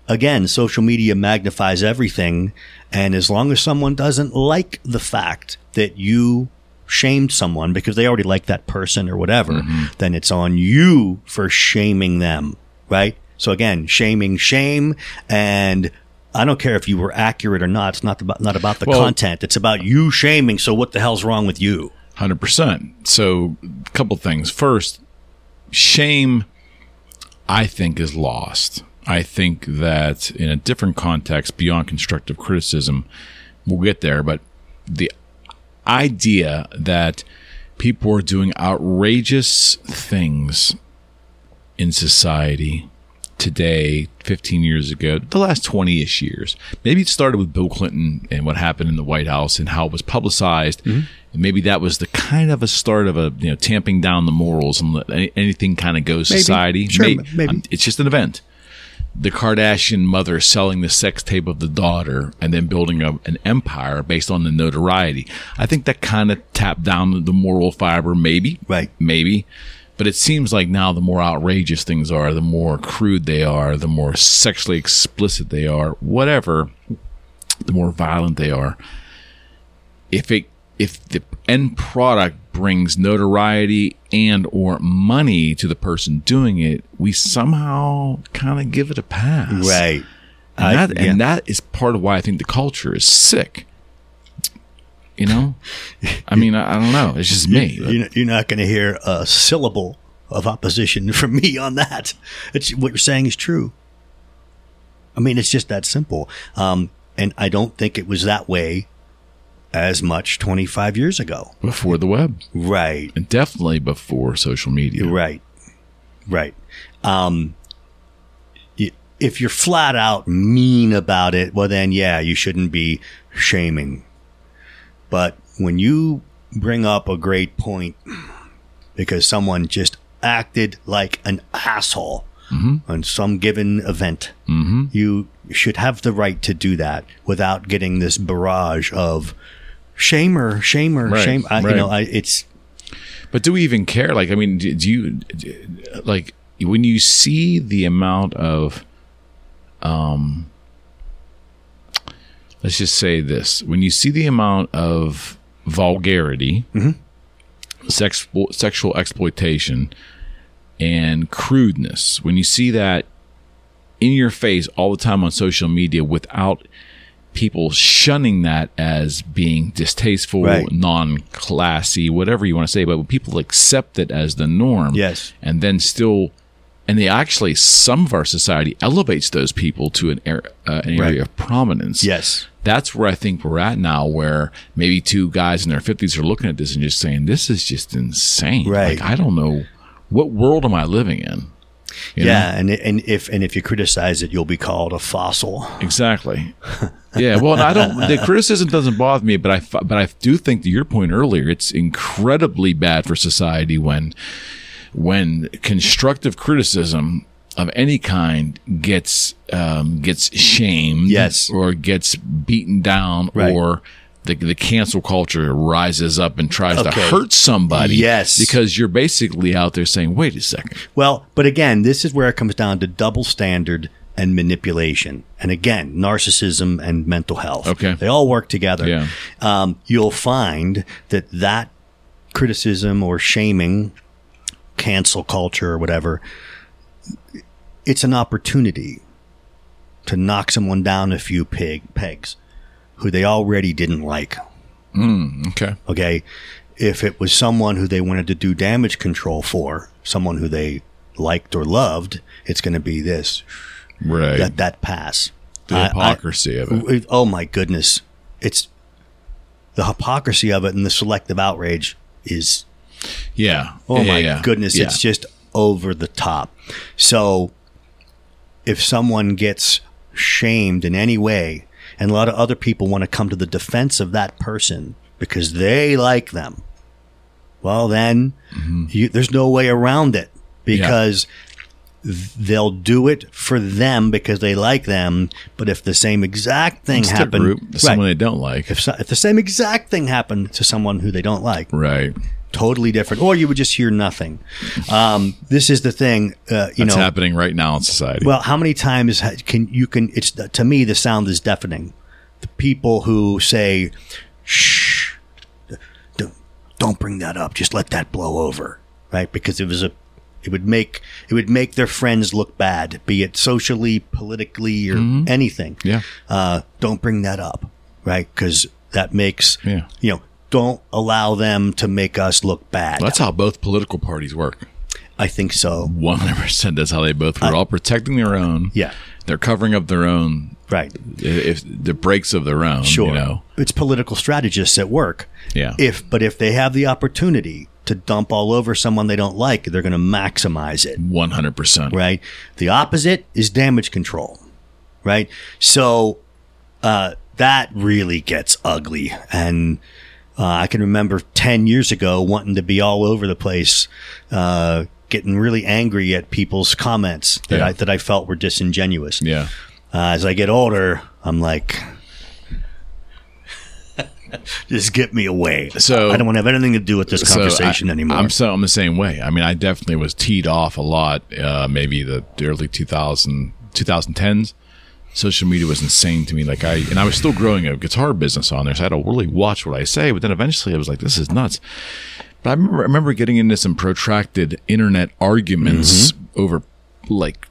again, social media magnifies everything. And as long as someone doesn't like the fact that you shamed someone because they already like that person or whatever, mm-hmm. then it's on you for shaming them, right? So again, shaming shame and I don't care if you were accurate or not. It's not about not about the Well- content. It's about you shaming. So what the hell's wrong with you? Hundred percent. So, a couple things. First, shame, I think, is lost. I think that in a different context, beyond constructive criticism, we'll get there. But the idea that people are doing outrageous things in society today, 15 years ago, the last 20 ish years. Maybe it started with Bill Clinton and what happened in the White House and how it was publicized. And maybe that was the kind of a start of a, you know, tamping down the morals and let anything kind of goes Maybe. society. Sure, May- maybe. um, it's just an event. The Kardashian mother selling the sex tape of the daughter and then building a, an empire based on the notoriety. I think that kind of tapped down the moral fiber, maybe Right. maybe. But it seems like now the more outrageous things are, the more crude they are, the more sexually explicit they are, whatever, the more violent they are. If it if the end product brings notoriety and or money to the person doing it, we somehow kind of give it a pass. Right. And, that, yeah. and that is part of why I think the culture is sick. You know? I mean, I, I don't know. It's just me. You're, you're not going to hear a syllable of opposition from me on that. It's what you're saying is true. I mean, it's just that simple. Um, and I don't think it was that way as much 25 years ago. before the web. Right. and definitely before social media. Right. Right. Um, if you're flat out mean about it, well, then yeah, you shouldn't be shaming. But when you bring up a great point because someone just acted like an asshole on some given event, Mm-hmm. you should have the right to do that without getting this barrage of shamer, shamer, Right, shame. I, right. You know, I, it's But do we even care? Like, I mean, do do you do- like when you see the amount of um, let's just say this: when you see the amount of vulgarity, mm-hmm. sex, sexual exploitation, and crudeness, when you see that in your face all the time on social media without people shunning that as being distasteful, Right. non classy, whatever you want to say, but when people accept it as the norm, Yes. and then still, and they actually, some of our society elevates those people to an, ar- uh, an area Right. of prominence. Yes. That's where I think we're at now, where maybe two guys in their 50s are looking at this and just saying, this is just insane. Right. Like, I don't know. What world am I living in? You know? yeah, and and if and if you criticize it, you'll be called a fossil. Exactly. Yeah. Well, I don't. The criticism doesn't bother me, but I but I do think to your point earlier, it's incredibly bad for society when when constructive criticism of any kind gets um, gets shamed, Yes. or gets beaten down, Right. or the, the cancel culture rises up and tries to hurt somebody. Yes. because you're basically out there saying, "Wait a second, Well, but again, this is where it comes down to double standard and manipulation. And again, narcissism and mental health. Okay. They all work together. Yeah. Um, you'll find that that criticism or shaming, cancel culture or whatever, it's an opportunity to knock someone down a few peg, pegs who they already didn't like. Hmm, okay, Okay. If it was someone who they wanted to do damage control for, someone who they liked or loved, it's going to be this, right?" that, that pass. the I- I- hypocrisy of it. it- oh my goodness. It's the hypocrisy of it and the selective outrage is, Yeah. oh Yeah, my yeah. goodness, Yeah. it's just over the top. So if someone gets shamed in any way, and a lot of other people want to come to the defense of that person because they like them, well, then Mm-hmm. you, there's no way around it because th- they'll do it for them because they like them. But if the same exact thing It's happened, group, to someone they don't like. if, so, if the same exact thing happened to someone who they don't like, right. Totally different, or you would just hear nothing. Um, this is the thing, uh, you It's know. happening right now in society. Well, how many times can you can? It's to me the sound is deafening. The people who say, "Shh, don't, don't bring that up. Just let that blow over," right? Because it was a, it would make it would make their friends look bad, be it socially, politically, or anything. yeah. Uh, don't bring that up, right? Because that makes Yeah. you know. Don't allow them to make us look bad. That's how both political parties work. I think so. 100% that's how they both We're all protecting their own. Yeah. They're covering up their own, Right. if the breaks of their own. Sure. You know? It's political strategists at work. Yeah. If but if they have the opportunity to dump all over someone they don't like, they're going to maximize it, 100%. right? The opposite is damage control, right? So uh, that really gets ugly, and uh, I can remember ten years ago wanting to be all over the place, uh, getting really angry at people's comments that Yeah. I that I felt were disingenuous. Yeah. Uh, as I get older, I'm like, just get me away. So- I don't want to have anything to do with this conversation I, anymore. I'm so I'm the same way. I mean, I definitely was teed off a lot. Uh, maybe the early 2000 2010s. Social media was insane to me. Like I and I was still growing a guitar business on there, so I had to really watch what I say. But then eventually, I was like, "This is nuts." But I remember, I remember getting into some protracted internet arguments Mm-hmm. over like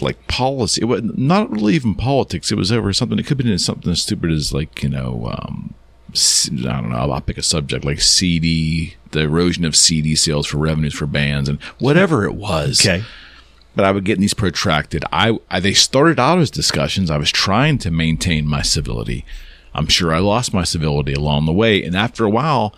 like policy. It was not really even politics. It was over something. It could have been something as stupid as like you know, um, I don't know. I'll pick a subject like CD, the erosion of CD sales for revenues for bands, and whatever it was. okay. But I would get in these protracted. I, I they started out as discussions. I was trying to maintain my civility. I'm sure I lost my civility along the way, and after a while.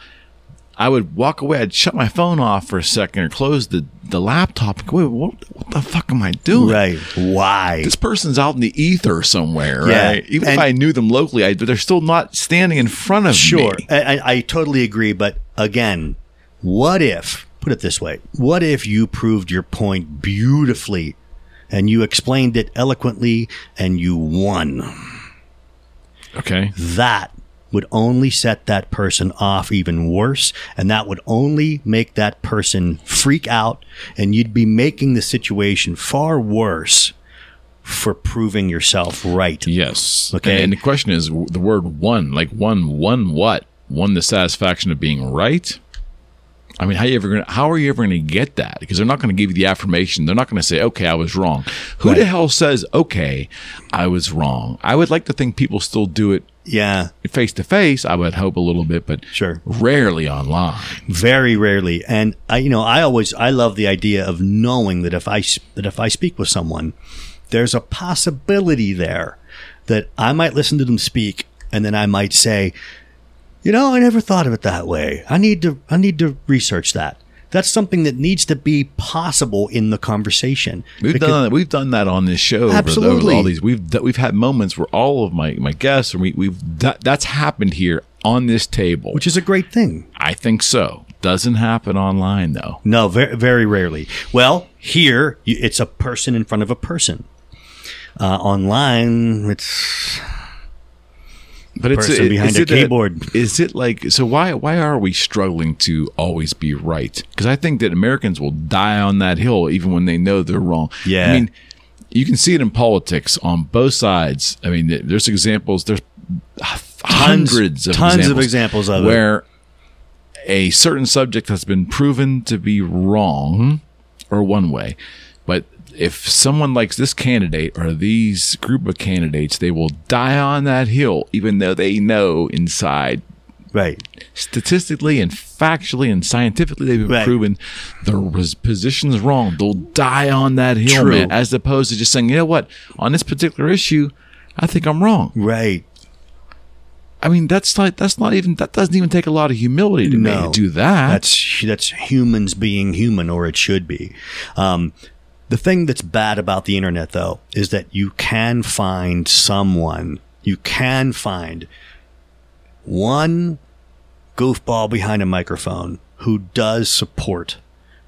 I would walk away. I'd shut my phone off for a second or close the, the laptop and go, Wait, what, what the fuck am I doing? Right. Why? this person's out in the ether somewhere, Yeah, right? Even if I knew them locally, I, they're still not standing in front of Sure. me. I, I, I totally agree. But again, what if, put it this way, what if you proved your point beautifully and you explained it eloquently and you won? Okay. that would only set that person off even worse and that would only make that person freak out and you'd be making the situation far worse for proving yourself right. Yes. Okay. And, the question is the word one, like one, one what? One the satisfaction of being right? I mean, how you ever gonna, how are you ever going to get that? Because they're not going to give you the affirmation. They're not going to say, "Okay, I was wrong." Who the hell says, "Okay, I was wrong"? I would like to think people still do it Yeah, face to face. I would hope a little bit, but Sure. rarely online. very rarely. And I, you know, I always I love the idea of knowing that if I that if I speak with someone, there's a possibility there that I might listen to them speak, and then I might say, you know, I never thought of it that way. I need to I need to research that. That's something that needs to be possible in the conversation. We've Because- done that. We've done that on this show. over over Absolutely. all these we've we've had moments where all of my my guests, or we, we've that, that's happened here on this table. which is a great thing. I think so. Doesn't happen online though. No, very, very rarely. Well, here it's a person in front of a person. Uh, online, it's But it's Person behind is a it keyboard. is it like so? Why why are we struggling to always be right? Because I think that Americans will die on that hill even when they know they're wrong. Yeah. I mean, you can see it in politics on both sides. I mean, there's examples. There's hundreds of tons examples of examples of it. where a certain subject has been proven to be wrong or one way, if someone likes this candidate or these group of candidates, they will die on that hill, even though they know inside, right. statistically and factually and scientifically, they've been Right. proven the res- position's wrong. They'll die on that hill, True. man, as opposed to just saying, you know what, on this particular issue, I think I'm wrong. Right. I mean, that's like that's not even that doesn't even take a lot of humility to me to do that. That's that's humans being human, or it should be. Um, the thing that's bad about the internet, though, is that you can find someone. You can find one goofball behind a microphone who does support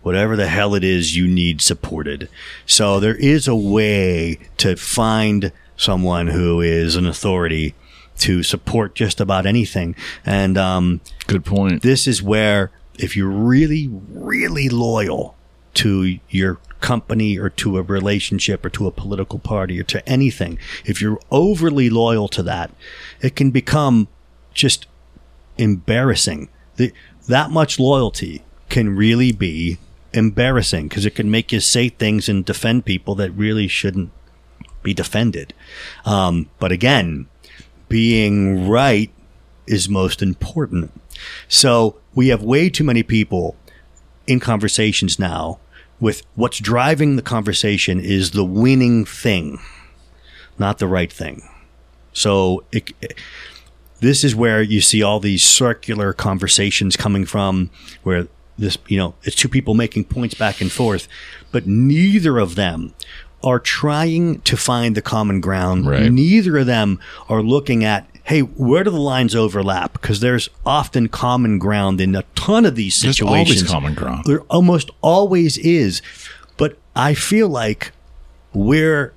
whatever the hell it is you need supported. So there is a way to find someone who is an authority to support just about anything. And um, Good point. this is where if you're really really loyal to your company or to a relationship or to a political party or to anything if you're overly loyal to that it can become just embarrassing the, that much loyalty can really be embarrassing because it can make you say things and defend people that really shouldn't be defended um, but again being right is most important. So we have way too many people in conversations now with what's driving the conversation is the winning thing, not the right thing. So it, this is where you see all these circular conversations coming from where this, you know, it's two people making points back and forth, but neither of them are trying to find the common ground. Right. Neither of them are looking at, hey, where do the lines overlap? Because there's often common ground in a ton of these There's situations. always common ground. There almost always is. But I feel like we're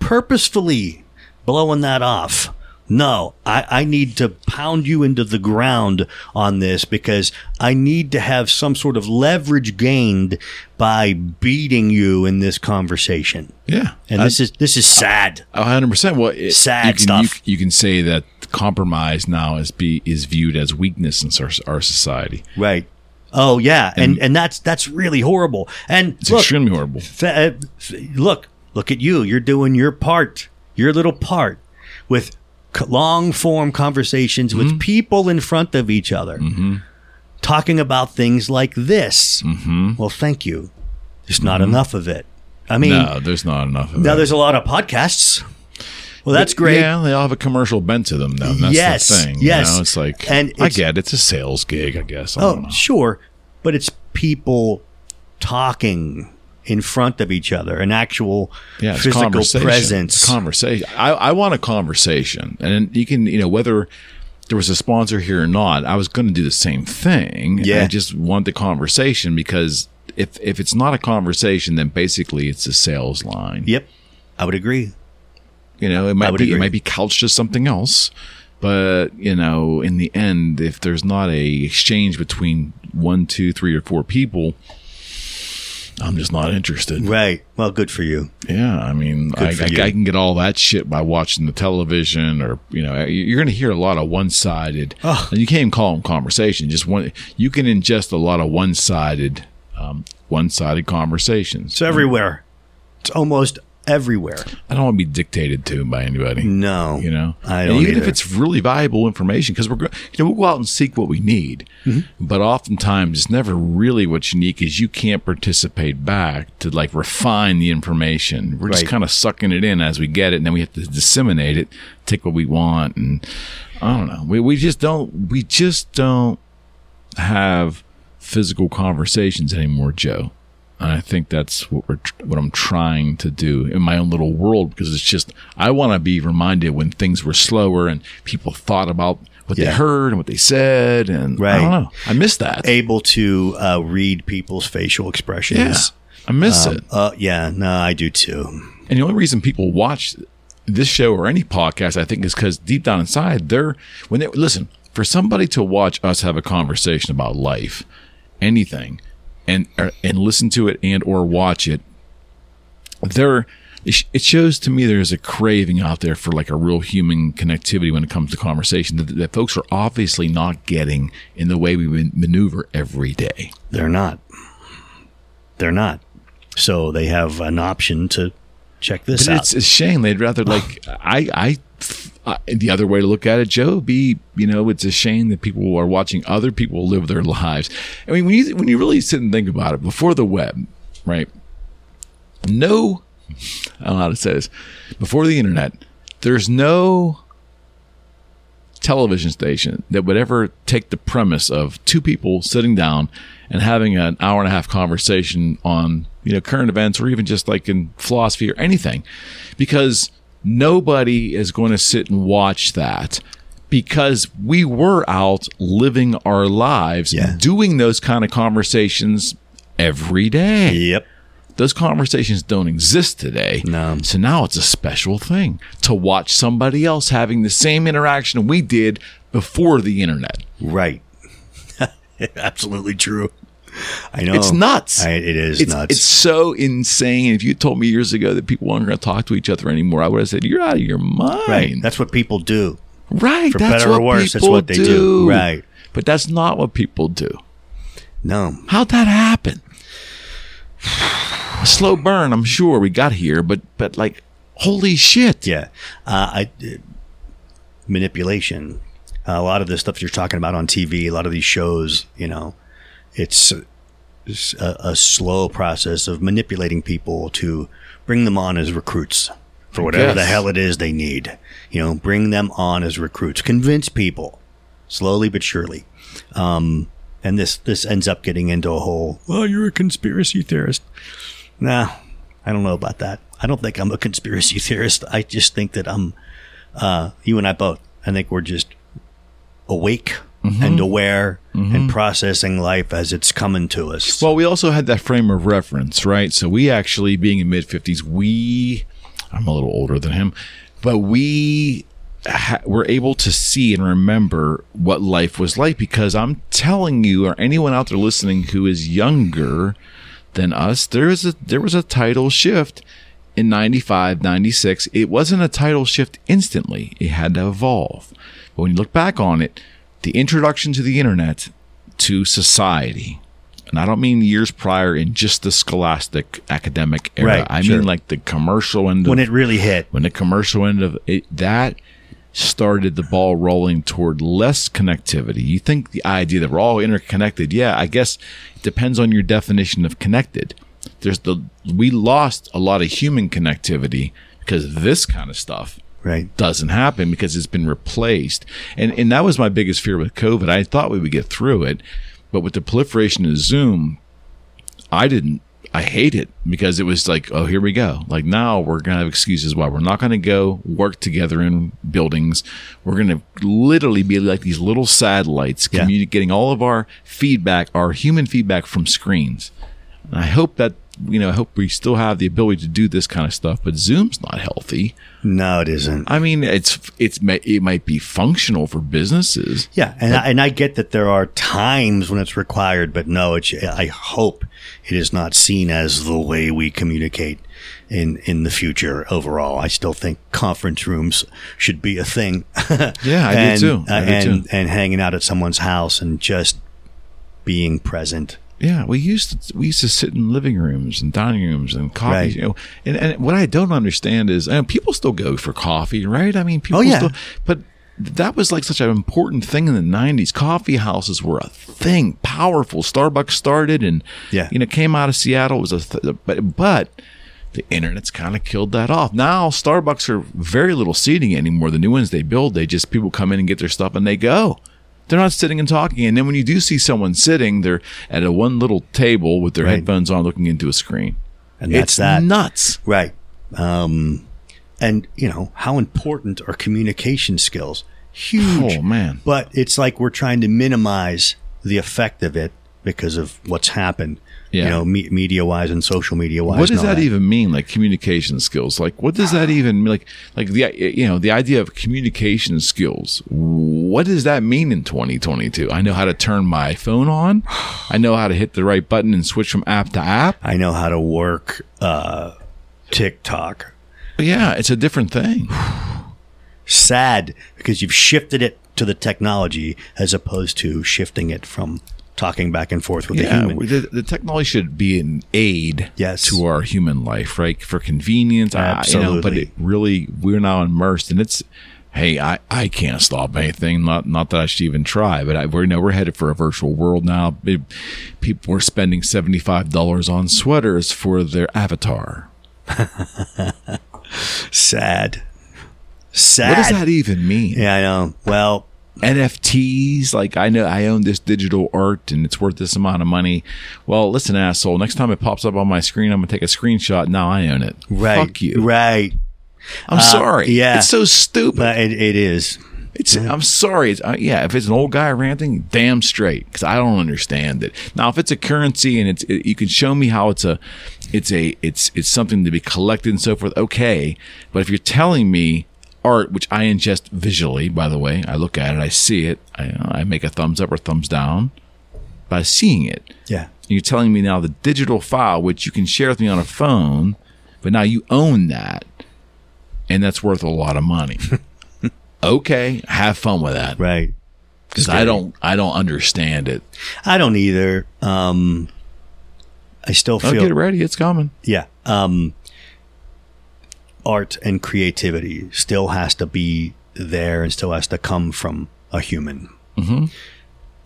purposefully blowing that off. No, I, I need to pound you into the ground on this because I need to have some sort of leverage gained by beating you in this conversation. Yeah, And this is this is sad. A hundred percent. Well, it, Sad you can, stuff. You, you can say that compromise now is be is viewed as weakness in our, our society. Right. Oh yeah, and and that's that's really horrible. And It's look, extremely horrible. Fa- uh, f- look, look at you. You're doing your part, your little part with c- long form conversations Mm-hmm. with people in front of each other, talking about things like this. Mm-hmm. Well, thank you. There's not enough of it. I mean, No, there's not enough of now that. there's a lot of podcasts. Well, that's great. Yeah, they all have a commercial bent to them, though. And that's Yes, the thing. yes. You know, it's like, And I it's- get it. It's a sales gig, I guess. I Oh, sure, but it's people talking in front of each other, an actual yeah, physical conversation. presence. Conversation. I, I want a conversation, and you can, you know, whether there was a sponsor here or not, I was going to do the same thing. Yeah. I just want the conversation because if if it's not a conversation, then basically it's a sales line. Yep, I would agree. You know, it might be it might be couched as something else, but you know, in the end, if there's not a exchange between one, two, three, or four people, I'm just not interested. Right. Well, good for you. Yeah, I mean, I, I. I can get all that shit by watching the television, or you know, you're going to hear a lot of one-sided, Oh. and you can't even call them conversation. Just one, you can ingest a lot of one-sided, um, one-sided conversations. It's everywhere. It's almost everywhere. I don't want to be dictated to by anybody. No. You know, I don't even if it's really valuable information, because we're you know we'll go out and seek what we need, Mm-hmm. but oftentimes it's never really what's unique. Is you can't participate back to like refine the information. We're just kind of sucking it in as we get it, and then we have to disseminate it, take what we want, and I don't know. We we just don't we just don't have physical conversations anymore, Joe. And I think that's what we're what I'm trying to do in my own little world because it's just I want to be reminded when things were slower and people thought about what they heard and what they said and I don't know. I miss that. Able to uh, read people's facial expressions. yeah, I miss Um, it. uh, yeah, no, I do too. And the only reason people watch this show or any podcast, I think, is because deep down inside, they're when they listen for somebody to watch us have a conversation about life, anything, and uh, and listen to it and or watch it. There, it shows to me there's a craving out there for like a real human connectivity when it comes to conversation that, that folks are obviously not getting in the way we maneuver every day. They're not. They're not. So they have an option to check this But out. it's a shame. They'd rather like I, I, I. The other way to look at it, Joe, be you know, it's a shame that people are watching other people live their lives. I mean, when you when you really sit and think about it, before the web, right? No, I don't know how to say this. Before the internet, there's no television station that would ever take the premise of two people sitting down and having an hour and a half conversation on you know current events or even just like in philosophy or anything because nobody is going to sit and watch that because we were out living our lives Yeah. doing those kind of conversations every day yep. those conversations don't exist today. No. So now it's a special thing to watch somebody else having the same interaction we did before the internet. Right. Absolutely true. I know. It's nuts. I, it is it's, nuts. It's so insane. If you told me years ago that people weren't going to talk to each other anymore, I would have said, "You're out of your mind." right. That's what people do. Right. For that's better or worse, that's what they do. Right. But that's not what people do. No. How'd that happen? A slow burn, I'm sure we got here, but but like, holy shit! Yeah. Uh, I, uh, manipulation. a lot of the stuff you're talking about on TV, a lot of these shows, you know, it's a, a slow process of manipulating people to bring them on as recruits for whatever the hell it is they need. You know, bring them on as recruits, convince people slowly but surely. Um, and this this ends up getting into a whole. Well, you're a conspiracy theorist. Nah, I don't know about that. I don't think I'm a conspiracy theorist. I just think that I'm. Uh, you and I both. I think we're just awake Mm-hmm. and aware and processing life as it's coming to us. Well, we also had that frame of reference, right? So we actually, being in mid fifties, we, I'm a little older than him, but we ha- were able to see and remember what life was like because I'm telling you, or anyone out there listening who is younger than us, there is a there was a title shift in 95, 96. It wasn't a title shift instantly. It had to evolve. But when you look back on it, the introduction to the internet to society, and I don't mean years prior in just the scholastic academic era. Right, I sure. mean like the commercial end of when it really hit, when the commercial end of it that started the ball rolling toward less connectivity. You think the idea that we're all interconnected, yeah, I guess it depends on your definition of connected. There's the we lost a lot of human connectivity because this kind of stuff right? doesn't happen because it's been replaced. And and that was my biggest fear with COVID. I thought we would get through it, but with the proliferation of Zoom, I didn't. I hate it because it was like, oh, here we go. Like now we're gonna have excuses why we're not gonna go work together in buildings. We're gonna literally be like these little satellites Yeah. communicating all of our feedback, our human feedback from screens. And I hope that you know, I hope we still have the ability to do this kind of stuff, but Zoom's not healthy. No, it isn't. I mean, it's it's it might be functional for businesses. Yeah, and I, and I get that there are times when it's required, but no, it's, I hope it is not seen as the way we communicate in in the future. Overall, I still think conference rooms should be a thing. Yeah, I do and, too. I uh, do and too. and hanging out at someone's house and just being present. Yeah, we used to we used to sit in living rooms and dining rooms and coffee. Right. You know, and, and what I don't understand is, and people still go for coffee, right? I mean, people Oh, yeah. still, but that was like such an important thing in the '90s. Coffee houses were a thing, powerful. Starbucks started, and Yeah. you know, came out of Seattle. It was a th- but but the internet's kind of killed that off. Now Starbucks are very little seating anymore. The new ones they build, they just people come in and get their stuff and they go. They're not sitting and talking. And then when you do see someone sitting, they're at a one little table with their Right. headphones on, looking into a screen. And that's it's that. nuts. Right. Um, and you know how important are communication skills? Huge. Oh man, But it's like we're trying to minimize the effect of it because of what's happened. Yeah. You know, me- media wise and social media wise. what does all that even mean? Like communication skills? Like what does that even mean? like? Like the you know the idea of communication skills. What does that mean in 2022? I know how to turn my phone on. I know how to hit the right button and switch from app to app. I know how to work uh, TikTok. Yeah, it's a different thing. Sad because you've shifted it to the technology as opposed to shifting it from talking back and forth with the Yeah, human. the, the technology should be an aid Yes. to our human life, right? For convenience, I- you know, but it really we're now immersed, and it's. Hey, I, I can't stop anything. Not not that I should even try, but I, we're you know we're headed for a virtual world now. It- people are spending seventy five dollars on sweaters for their avatar. Sad. Sad. What does that even mean? Yeah, I know. Well, NFTs, like I know I own this digital art and it's worth this amount of money. Well, listen, asshole, next time it pops up on my screen, I'm gonna take a screenshot. Now I own it. right. Fuck you. Right. I'm sorry. yeah. It's so stupid. It, it is. It's I'm sorry. It's, uh, yeah, if it's an old guy ranting, damn straight, because I don't understand it. Now, if it's a currency and it's it, you can show me how it's a, it's a it's it's something to be collected and so forth. Okay, but if you're telling me art, which I ingest visually, by the way, I look at it, I see it, I I make a thumbs up or thumbs down by seeing it. Yeah. And you're telling me now the digital file, which you can share with me on a phone, but now you own that, and that's worth a lot of money. okay, have fun with that Right. because I don't I don't understand it. I don't either. Um, I still Oh, feel get ready, it's coming. yeah. Um, art and creativity still has to be there and still has to come from a human. Mm-hmm.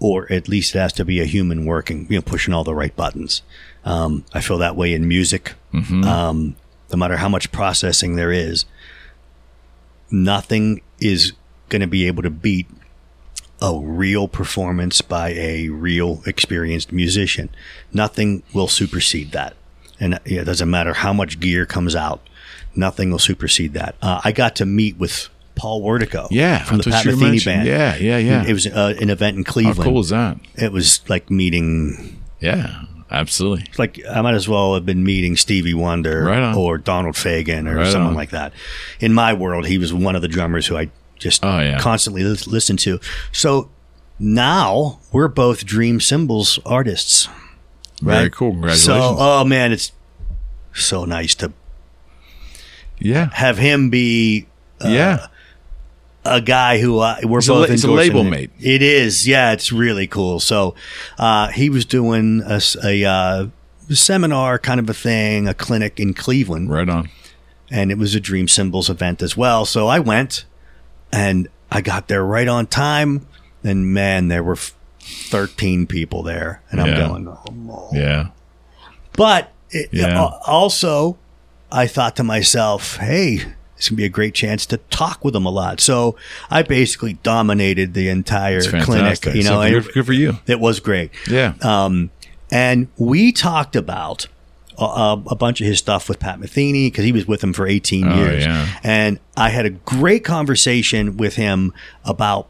Or at least it has to be a human working, you know, pushing all the right buttons. Um, I feel that way in music. Mm-hmm. Um, no matter how much processing there is, nothing is going to be able to beat a real performance by a real experienced musician. Nothing will supersede that. And it doesn't matter how much gear comes out, nothing will supersede that. Uh, I got to meet with Paul Wertico Yeah, from the Pat Metheny band. Yeah, yeah, yeah. It was uh, an event in Cleveland. How cool is that? It was like meeting Yeah, absolutely. like I might as well have been meeting Stevie Wonder Right or Donald Fagen or Right someone on. like that. In my world, he was one of the drummers who I just Oh, yeah. constantly lis- listened to. So now we're both Dream Cymbals artists. Very Right. cool. So, Congratulations. oh man, it's so nice to yeah, have him be yeah. a guy who uh, we're a both la- he's a label mate. It is, yeah, it's really cool. So uh, he was doing a uh, seminar kind of a thing, a clinic in Cleveland, Right on. and it was a Dream Cymbals event as well. So I went, and I got there right on time, and man, there were thirteen people there, and I'm Yeah. going, oh, Yeah, but it, Yeah. also, I thought to myself, hey, this can be a great chance to talk with them a lot. So I basically dominated the entire clinic. You know, So good, good for you. it was great. Yeah, Um, and we talked about a, a bunch of his stuff with Pat Metheny because he was with him for 18 Oh, years. yeah. And I had a great conversation with him about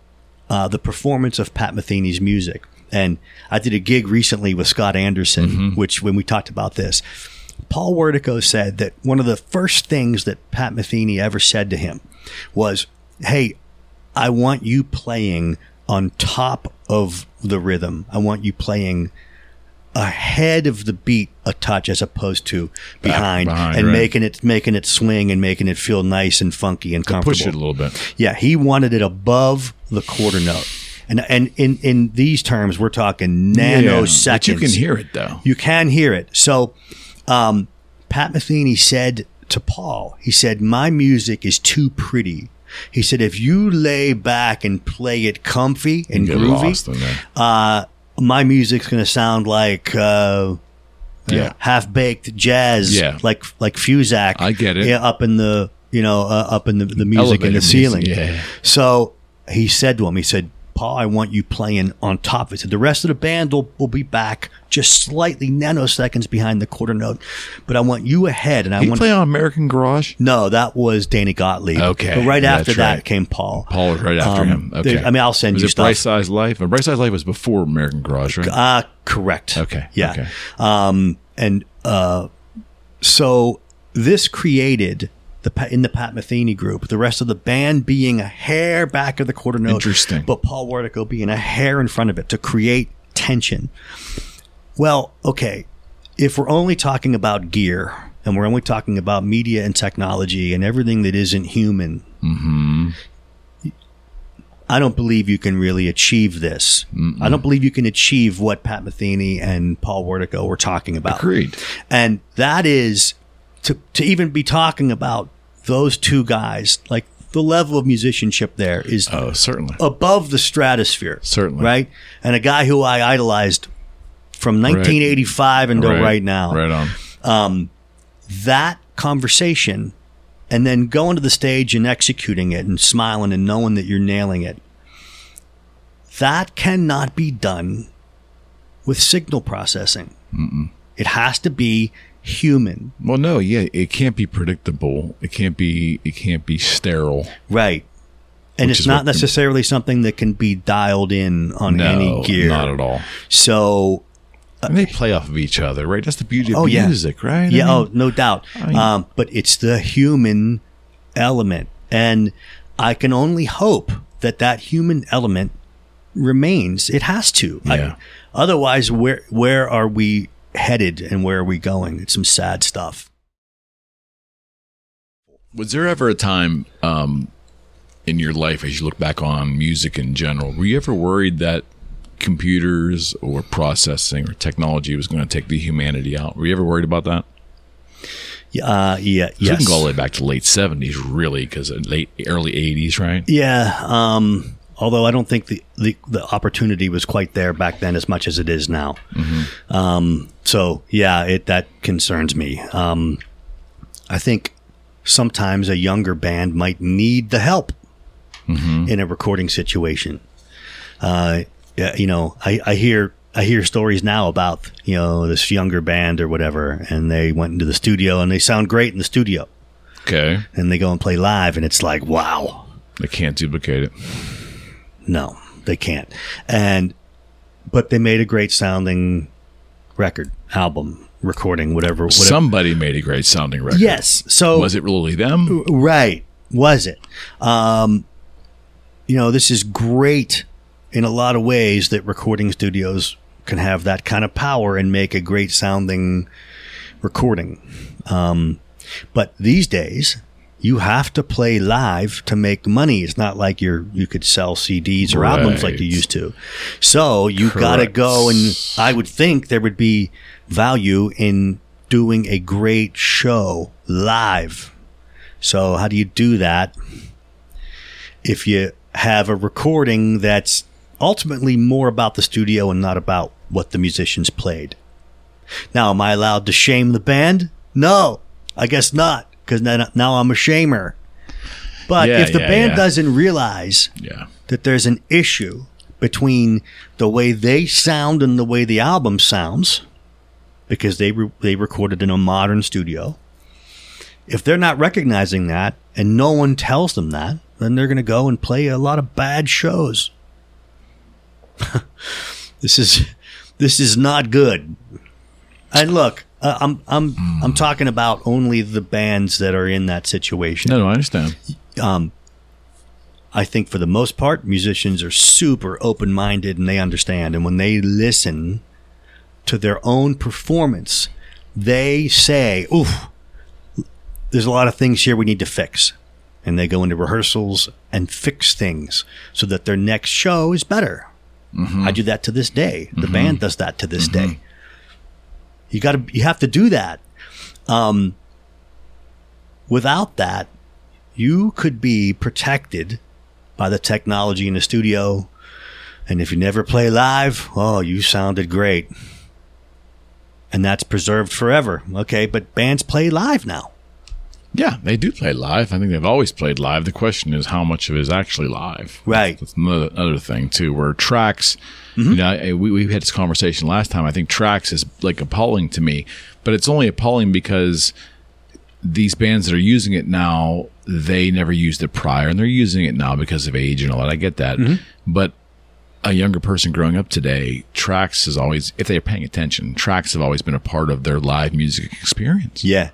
uh, the performance of Pat Metheny's music. And I did a gig recently with Scott Anderson, Mm-hmm. which when we talked about this, Paul Wertico said that one of the first things that Pat Metheny ever said to him was, Hey, I want you playing on top of the rhythm. I want you playing ahead of the beat a touch as opposed to behind, behind, and right. making it making it swing and making it feel nice and funky and comfortable. Push it a little bit. Yeah, he wanted it above the quarter note. And and in in these terms we're talking nanoseconds. But you can hear it though. You can hear it. So, um, Pat Metheny said to Paul, he said, "My music is too pretty." He said, "If you lay back and play it comfy and groovy, uh, my music's going to sound like uh, Yeah. half baked jazz, Yeah. like like Fusac. I get it. Yeah, up in the you know uh, up in the, the music in the ceiling. music, yeah. So he said to him, he said, Paul, I want you playing on top of it. Said, the rest of the band will, will be back just slightly nanoseconds behind the quarter note, but I want you ahead. And I He want play on American Garage. no, that was Danny Gottlieb. Okay, But right after that right. came Paul. Paul was right after Um, him. Okay. I mean, I'll send was you it stuff. Bright Size Life? And Bright Size Life was before American Garage, right? Uh, correct. Okay, Yeah. okay. Um, and uh, so this created the in the Pat Metheny group, the rest of the band being a hair back of the quarter note, Interesting. but Paul Wertico being a hair in front of it to create tension. Well, okay, if we're only talking about gear and we're only talking about media and technology and everything that isn't human, mm-hmm. I don't believe you can really achieve this. I don't believe you can achieve what Pat Metheny and Paul Wertico were talking about. Agreed. And that is to to even be talking about those two guys, like the level of musicianship there is Oh, certainly. above the stratosphere. Certainly. Right? And a guy who I idolized from 1985 until right, now. Right on. Um, that conversation and then going to the stage and executing it and smiling and knowing that you're nailing it. That cannot be done with signal processing. It has to be human. Well, no, yeah, it can't be predictable. It can't be. It can't be sterile. Right. And it's not necessarily something that can be dialed in on No, any gear. not at all. So, And they play off of each other, right? That's the beauty of Oh, yeah. music, right? I yeah, mean, oh, no doubt. mean- um, but it's the human element. And I can only hope that that human element remains. It has to. I- otherwise, where where are we headed and where are we going? It's some sad stuff. Was there ever a time um, in your life, as you look back on music in general, were you ever worried that computers or processing or technology was going to take the humanity out? Were you ever worried about that? Yeah, Uh, yeah, yes. can go all the way back to late seventies, really, because late early eighties, right? Yeah. Um, although I don't think the, the, the opportunity was quite there back then as much as it is now. Um, so yeah, it, that concerns me. Um, I think sometimes a younger band might need the help in a recording situation. Uh, yeah, you know, I, I hear, I hear stories now about, you know, this younger band or whatever, and they went into the studio and they sound great in the studio Okay, and they go and play live and it's like, wow. they can't duplicate it. No, they can't. And but they made a great sounding record, album, recording, whatever. whatever. Somebody made a great sounding record. yes. So Was it really them? right? Was it? Um, you know, this is great in a lot of ways that recording studios can have that kind of power and make a great sounding recording. Um, but these days, you have to play live to make money. It's not like you're you could sell CDs or albums like you used to. So you got to go and I would think there would be value in doing a great show live. So how do you do that? If you have a recording that's ultimately more about the studio and not about what the musicians played. Now, am I allowed to shame the band? No, I guess not, because now, now I'm a shamer. But Yeah, if the yeah, band yeah. doesn't realize Yeah. that there's an issue between the way they sound and the way the album sounds, because they re- they recorded in a modern studio. If they're not recognizing that, and no one tells them that, then they're going to go and play a lot of bad shows. this is this is not good. And look, Uh, I'm I'm I'm talking about only the bands that are in that situation. No, no, I understand. Um, I think for the most part, musicians are super open minded and they understand. And when they listen to their own performance, they say, Oof, there's a lot of things here we need to fix. And they go into rehearsals and fix things so that their next show is better. Mm-hmm. I do that to this day. The mm-hmm. band does that to this mm-hmm. day. You got to, you have to do that. Um, without that, you could be protected by the technology in the studio. And if you never play live, oh, you sounded great. And that's preserved forever. Okay, but bands play live now. Yeah, they do play live. I think they've always played live. The question is how much of it is actually live. Right. That's another, another thing too. Where tracks, mm-hmm. you know, I, we we had this conversation last time. I think tracks is like appalling to me, but it's only appalling because these bands that are using it now, they never used it prior, and they're using it now because of age and all that. I get that, mm-hmm. but a younger person growing up today, tracks is always, if they're paying attention, tracks have always been a part of their live music experience. Yeah.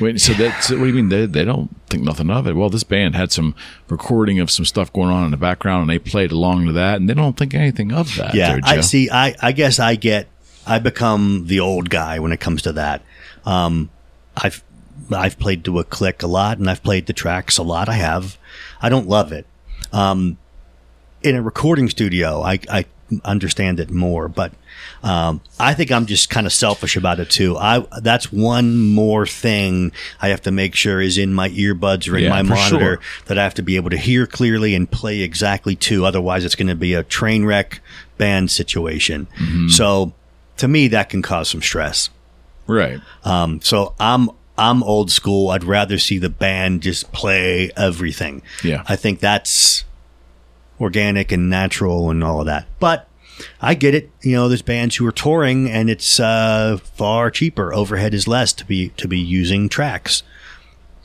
Wait, so that's what do you mean? They, they don't think nothing of it. Well, this band had some recording of some stuff going on in the background, and they played along to that, and they don't think anything of that. Yeah, there, I see. I, I guess I get. I become the old guy when it comes to that. Um, I've I've played to a click a lot, and I've played the tracks a lot. I have. I don't love it. Um, in a recording studio, I, I understand it more, but um, I think I'm just kind of selfish about it too. I that's one more thing I have to make sure is in my earbuds or in Yeah, my monitor sure. that I have to be able to hear clearly and play exactly to. Otherwise, it's going to be a train wreck band situation. Mm-hmm. So, to me, that can cause some stress. right. Um, so I'm I'm old school. I'd rather see the band just play everything. Yeah. I think that's organic and natural and all of that. But I get it. You know, there's bands who are touring and it's uh, far cheaper. Overhead is less to be to be using tracks,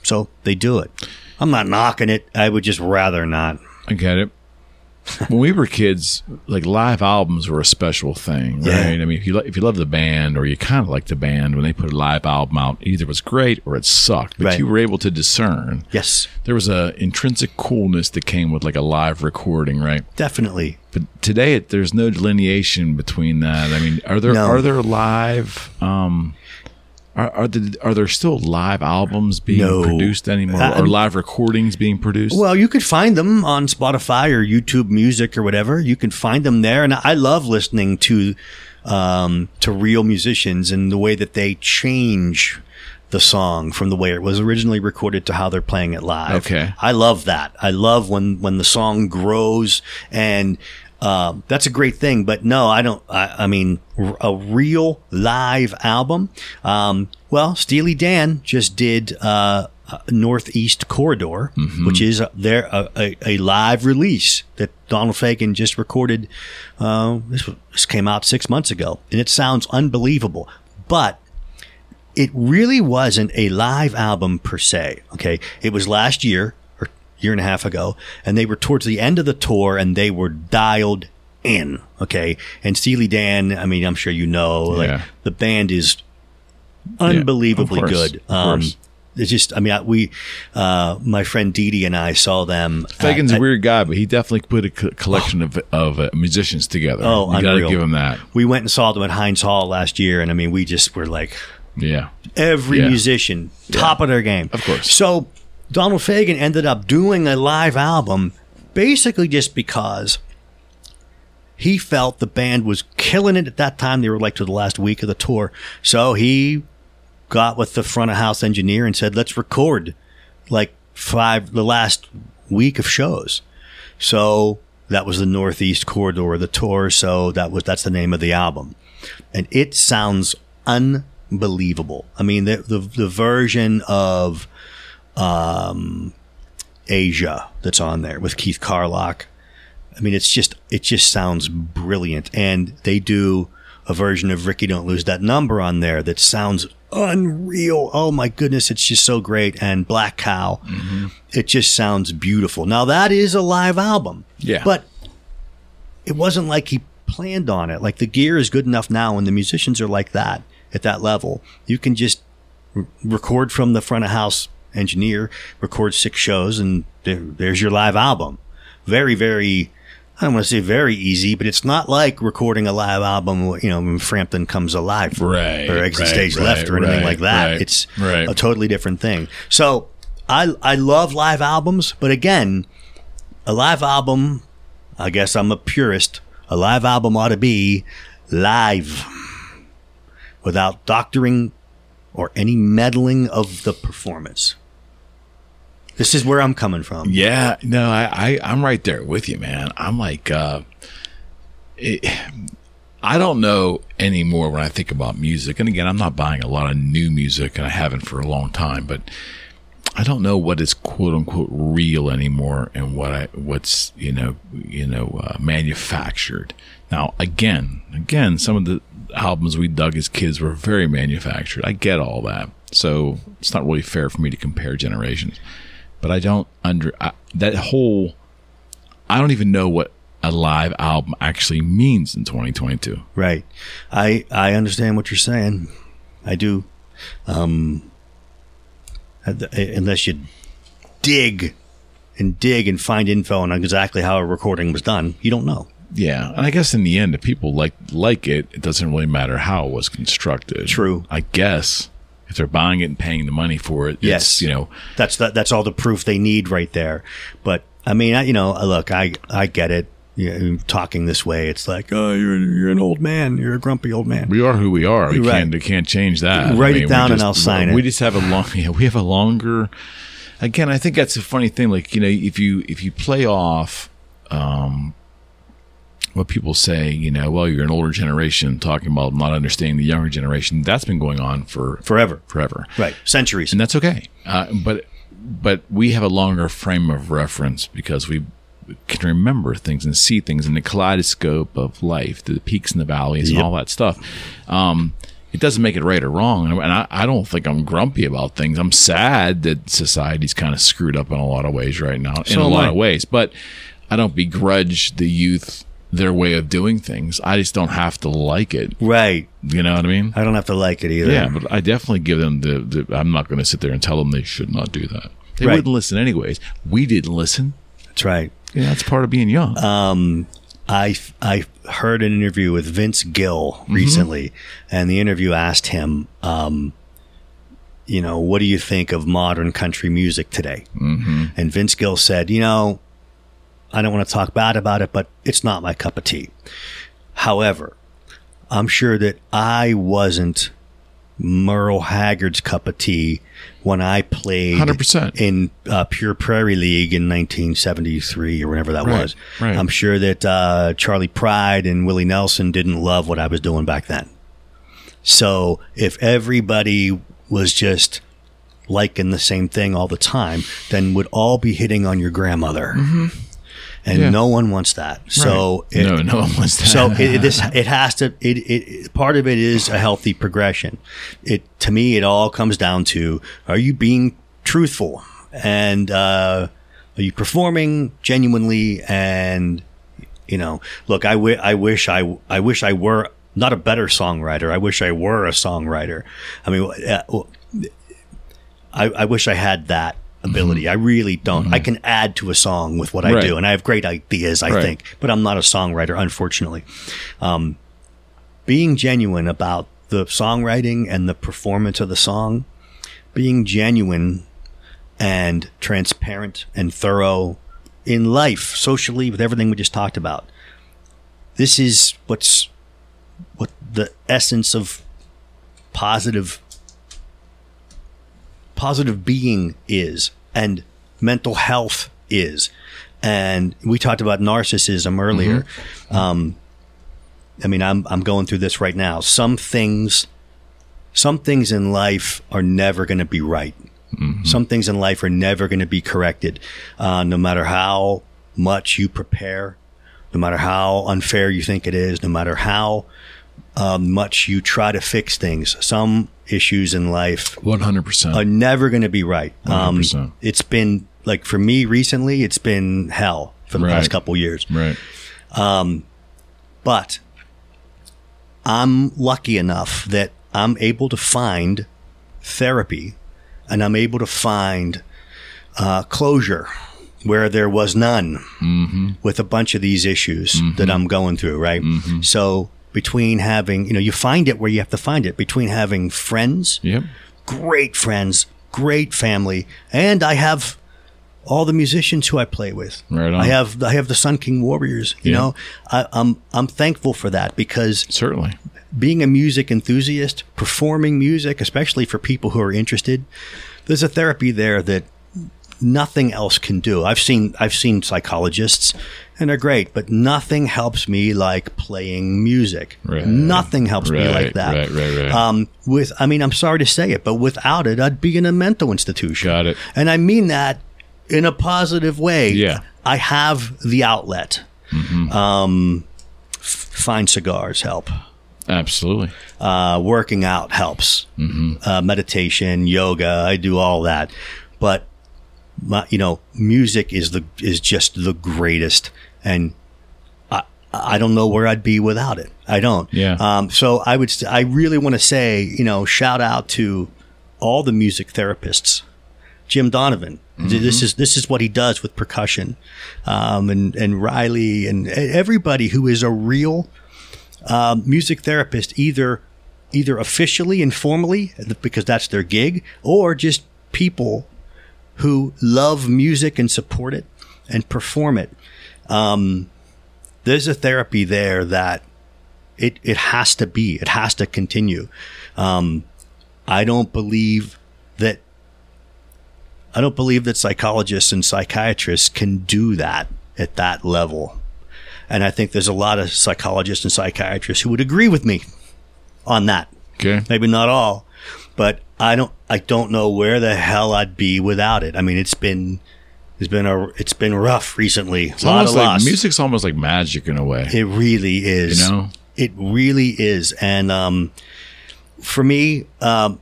so they do it. I'm not knocking it. I would just rather not. I get it. When we were kids, like live albums were a special thing, Yeah. right? I mean, if you if you love the band or you kind of like the band, when they put a live album out, either it was great or it sucked. But Right. you were able to discern. Yes, There was a intrinsic coolness that came with like a live recording, right? definitely. But today, it, there's no delineation between that. I mean, are there No. are there live? Um, are are, the, are there still live albums being No. produced anymore, Uh, or live recordings being produced? Well, you could find them on Spotify or YouTube Music or whatever. You can find them there, and I love listening to um, to real musicians and the way that they change the song from the way it was originally recorded to how they're playing it live. Okay. I love that. I love when when the song grows and. Um, that's a great thing, but no, I don't. I, I mean, a real live album. Um, well, Steely Dan just did uh, uh, Northeast Corridor, which is their a, a, a live release that Donald Fagen just recorded. Uh, this, this came out six months ago, and it sounds unbelievable. But it really wasn't a live album per se. Okay, it was last year year and a half ago, and they were towards the end of the tour, and they were dialed in. Okay, and Steely Dan. I mean, I'm sure you know, like Yeah. the band is unbelievably of course, good. Um, it's just, I mean, I- we, uh, my friend Dee Dee and I saw them. Fagen's at- a weird guy, but he definitely put a co- collection of of uh, musicians together. Oh, you got to give him that. we went and saw them at Heinz Hall last year, and I mean, we just were like, Yeah, every Yeah. musician top of their game Of course. so donald fagen ended up doing a live album basically just because he felt the band was killing it at that time. They were like to the last week of the tour. So he got with the front of house engineer and said let's record like five the last week of shows. So that was the northeast corridor of the tour. So that was that's the name of the album. And it sounds unbelievable. I mean, the the, the version of um, Aja that's on there with Keith Carlock. I mean, it's just it just sounds brilliant, and they do a version of Rikki Don't Lose That Number on there that sounds unreal. Oh my goodness, it's just so great. And Black Cow, it just sounds beautiful. Now that is a live album, Yeah. but it wasn't like he planned on it. Like the gear is good enough now, and the musicians are like that. at that level, you can just r- record from the front of house engineer, record six shows, and there, there's your live album. Very, very. I don't want to say very easy, but it's not like recording a live album, you know, when Frampton comes alive Right, or exit right, stage right, left or anything right, like that. it's right. a totally different thing. So I I love live albums, but again, a live album, I guess I'm a purist. A live album ought to be live without doctoring or any meddling of the performance. This is where I'm coming from. Yeah, no, I, I I'm right there with you, man. I'm like, uh, it, I don't know anymore when I think about music. And again, I'm not buying a lot of new music, and I haven't for a long time. But I don't know what is quote unquote real anymore, and what I what's you know you know uh, manufactured. Now, again, again, some of the albums we dug as kids were very manufactured. I get all that, so it's not really fair for me to compare generations but I don't under I, that whole. I don't even know what a live album actually means in 2022. Right. I I understand what you're saying. I do. Um, unless you dig and dig and find info on exactly how a recording was done, you don't know. Yeah, and I guess in the end, if people like like it, it doesn't really matter how it was constructed. True. I guess if they're buying it and paying the money for it, Yes. it's, you know, That's that. That's all the proof they need right there. But I mean, I, you know, look, I I get it. You know, talking this way, it's like, oh, you're you're an old man. You're a grumpy old man. we are who we are. We Right. can't we can't change that. Write it we down and I'll sign We it. We just have a long. Yeah, we have a longer. Again, I think that's a funny thing. Like you know, if you if you play off, um, what people say, you know, well, you're an older generation talking about not understanding the younger generation. That's been going on for Forever. forever, Right. Centuries. and that's okay. Uh, but but we have a longer frame of reference because we can remember things and see things in the kaleidoscope of life, the peaks and the valleys, Yep. and all that stuff. Um, it doesn't make it right or wrong, and I, I don't think I'm grumpy about things. I'm sad that society's kind of screwed up in a lot of ways right now, in a lot I. of ways. But I don't begrudge the youth their way of doing things. I just don't have to like it. right. You know what I mean? I don't have to like it either. Yeah, but I definitely give them the. the I'm not going to sit there and tell them they should not do that. They Right. wouldn't listen anyways. We didn't listen. That's right. Yeah, that's part of being young. Um, I I heard an interview with Vince Gill Mm-hmm. recently, and the interview asked him, um, you know, what do you think of modern country music today? Mm-hmm. And Vince Gill said, you know, I don't want to talk bad about it, but it's not my cup of tea. However, I'm sure that I wasn't Merle Haggard's cup of tea when I played 100%. in uh, Pure Prairie League in 1973 or whenever that Right, was. right. I'm sure that uh, Charley Pride and Willie Nelson didn't love what I was doing back then. So if everybody was just liking the same thing all the time, then would all be hitting on your grandmother. And. Yeah. no one wants that. So Right. it, no, no one wants that. so it, it- this it has to it, it part of it is a healthy progression. It to me it all comes down to are you being truthful and uh, are you performing genuinely and you know look I wish I I wish I were not a better songwriter. I wish I were a songwriter. I mean uh, I, I wish I had that ability. I really don't. I can add to a song with what I Right. do, and I have great ideas. I Right. think, but I'm not a songwriter, unfortunately. Um, being genuine about the songwriting and the performance of the song, being genuine and transparent and thorough in life, socially, with everything we just talked about. This is what's what the essence of positive positive being is and mental health is. And we talked about narcissism earlier. Um, I mean, I'm I'm going through this right now. Some things, some things in life are never going to be right. Some things in life are never going to be corrected, uh, no matter how much you prepare, no matter how unfair you think it is, no matter how um, much you try to fix things. Some issues in life 100%. are never going to be right. Um, 100%. it's been like for me recently, it's been hell for the Right. past couple years. right. Um, But I'm lucky enough that I'm able to find therapy and I'm able to find uh, closure where there was none with a bunch of these issues that I'm going through, right? So between having, you know, you find it where you have to find it, between having friends, Yep. great friends, great family, and I have all the musicians who I play with. Right on. I have I have the Sun King Warriors. You Yeah. know, I, I'm I'm thankful for that because Certainly. being a music enthusiast, performing music, especially for people who are interested, there's a therapy there that nothing else can do. I've seen I've seen psychologists and they're great, but nothing helps me like playing music. Right. Nothing helps me like that. right, right, right. Um, with I mean, I'm sorry to say it, but without it, I'd be in a mental institution. Got it. And I mean that in a positive way. Yeah. I have the outlet. Um, f- find cigars help Absolutely. uh, working out helps. Uh, meditation, yoga, I do all that. But my, you know, music is the is just the greatest, and I I don't know where I'd be without it. I don't. Yeah. Um, so I would st- I really want to say you know shout out to all the music therapists. Jim Donovan. This is this is what he does with percussion, um, and and Riley and everybody who is a real um, music therapist, either either officially and formally because that's their gig, or just people who love music and support it and perform it. Um, there's a therapy there that it it has to be. It has to continue. Um, I don't believe that. I don't believe that psychologists and psychiatrists can do that at that level. And I think there's a lot of psychologists and psychiatrists who would agree with me on that. Okay. Maybe not all, but I don't I don't know where the hell I'd be without it. I mean, it's been it's been a it's been rough recently. It's a lot of like loss. music's almost like magic in a way. It really is. You know? It really is. And um, for me, um,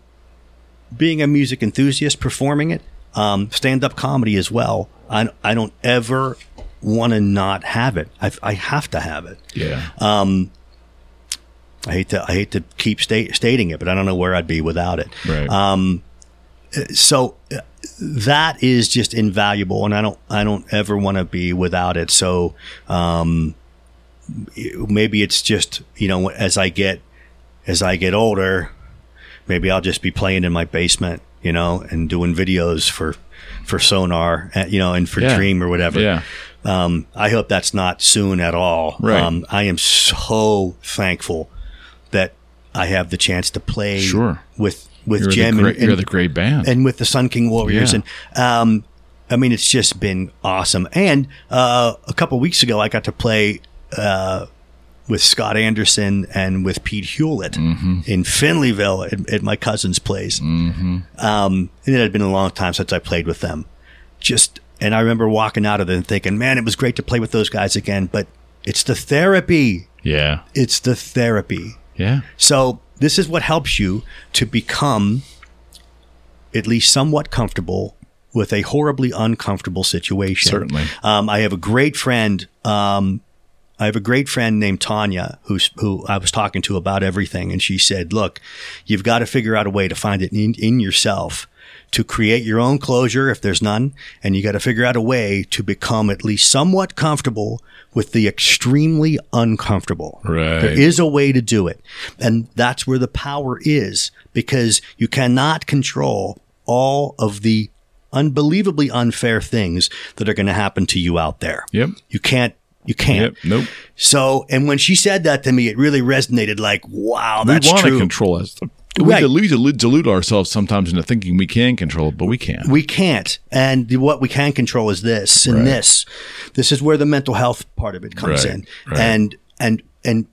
being a music enthusiast, performing it, um, stand up comedy as well, I, I don't ever want to not have it. I, I have to have it. yeah. I hate to I hate to keep sta- stating it, but I don't know where I'd be without it. right. Um, so uh, that is just invaluable, and I don't I don't ever want to be without it. So um, maybe it's just you know as I get as I get older, maybe I'll just be playing in my basement, you know, and doing videos for for Sonor, uh, you know, and for Yeah. Dream or whatever. yeah. Um, I hope that's not soon at all. Right. Um, I am so thankful that I have the chance to play Sure. with with You're, Jim the great, and, you're and, the great band. and with the Sun King Warriors. Yeah. And um, I mean, it's just been awesome. And uh, a couple weeks ago, I got to play uh, with Scott Anderson and with Pete Hewlett Mm-hmm. in Finleyville at, at my cousin's place. Mm-hmm. Um, and it had been a long time since I played with them. Just and I remember walking out of there and thinking, man, it was great to play with those guys again. But it's the therapy. yeah. It's the therapy. Yeah. So this is what helps you to become at least somewhat comfortable with a horribly uncomfortable situation. Certainly. Um, I have a great friend. Um, I have a great friend named Tanya who's, who I was talking to about everything. And she said, look, you've got to figure out a way to find it in, in yourself to create your own closure if there's none. And you got to figure out a way to become at least somewhat comfortable with the extremely uncomfortable. Right. There is a way to do it. And that's where the power is because you cannot control all of the unbelievably unfair things that are going to happen to you out there. Yep. You can't, you can't. Yep. Nope. So, and when she said that to me, it really resonated like, wow, We that's want to true. control it. We Right. delude, delude, delude ourselves sometimes into thinking we can control it, but we can't. We can't. And the- what we can control is this and Right. this. This is where the mental health part of it comes Right, in. And, and, and,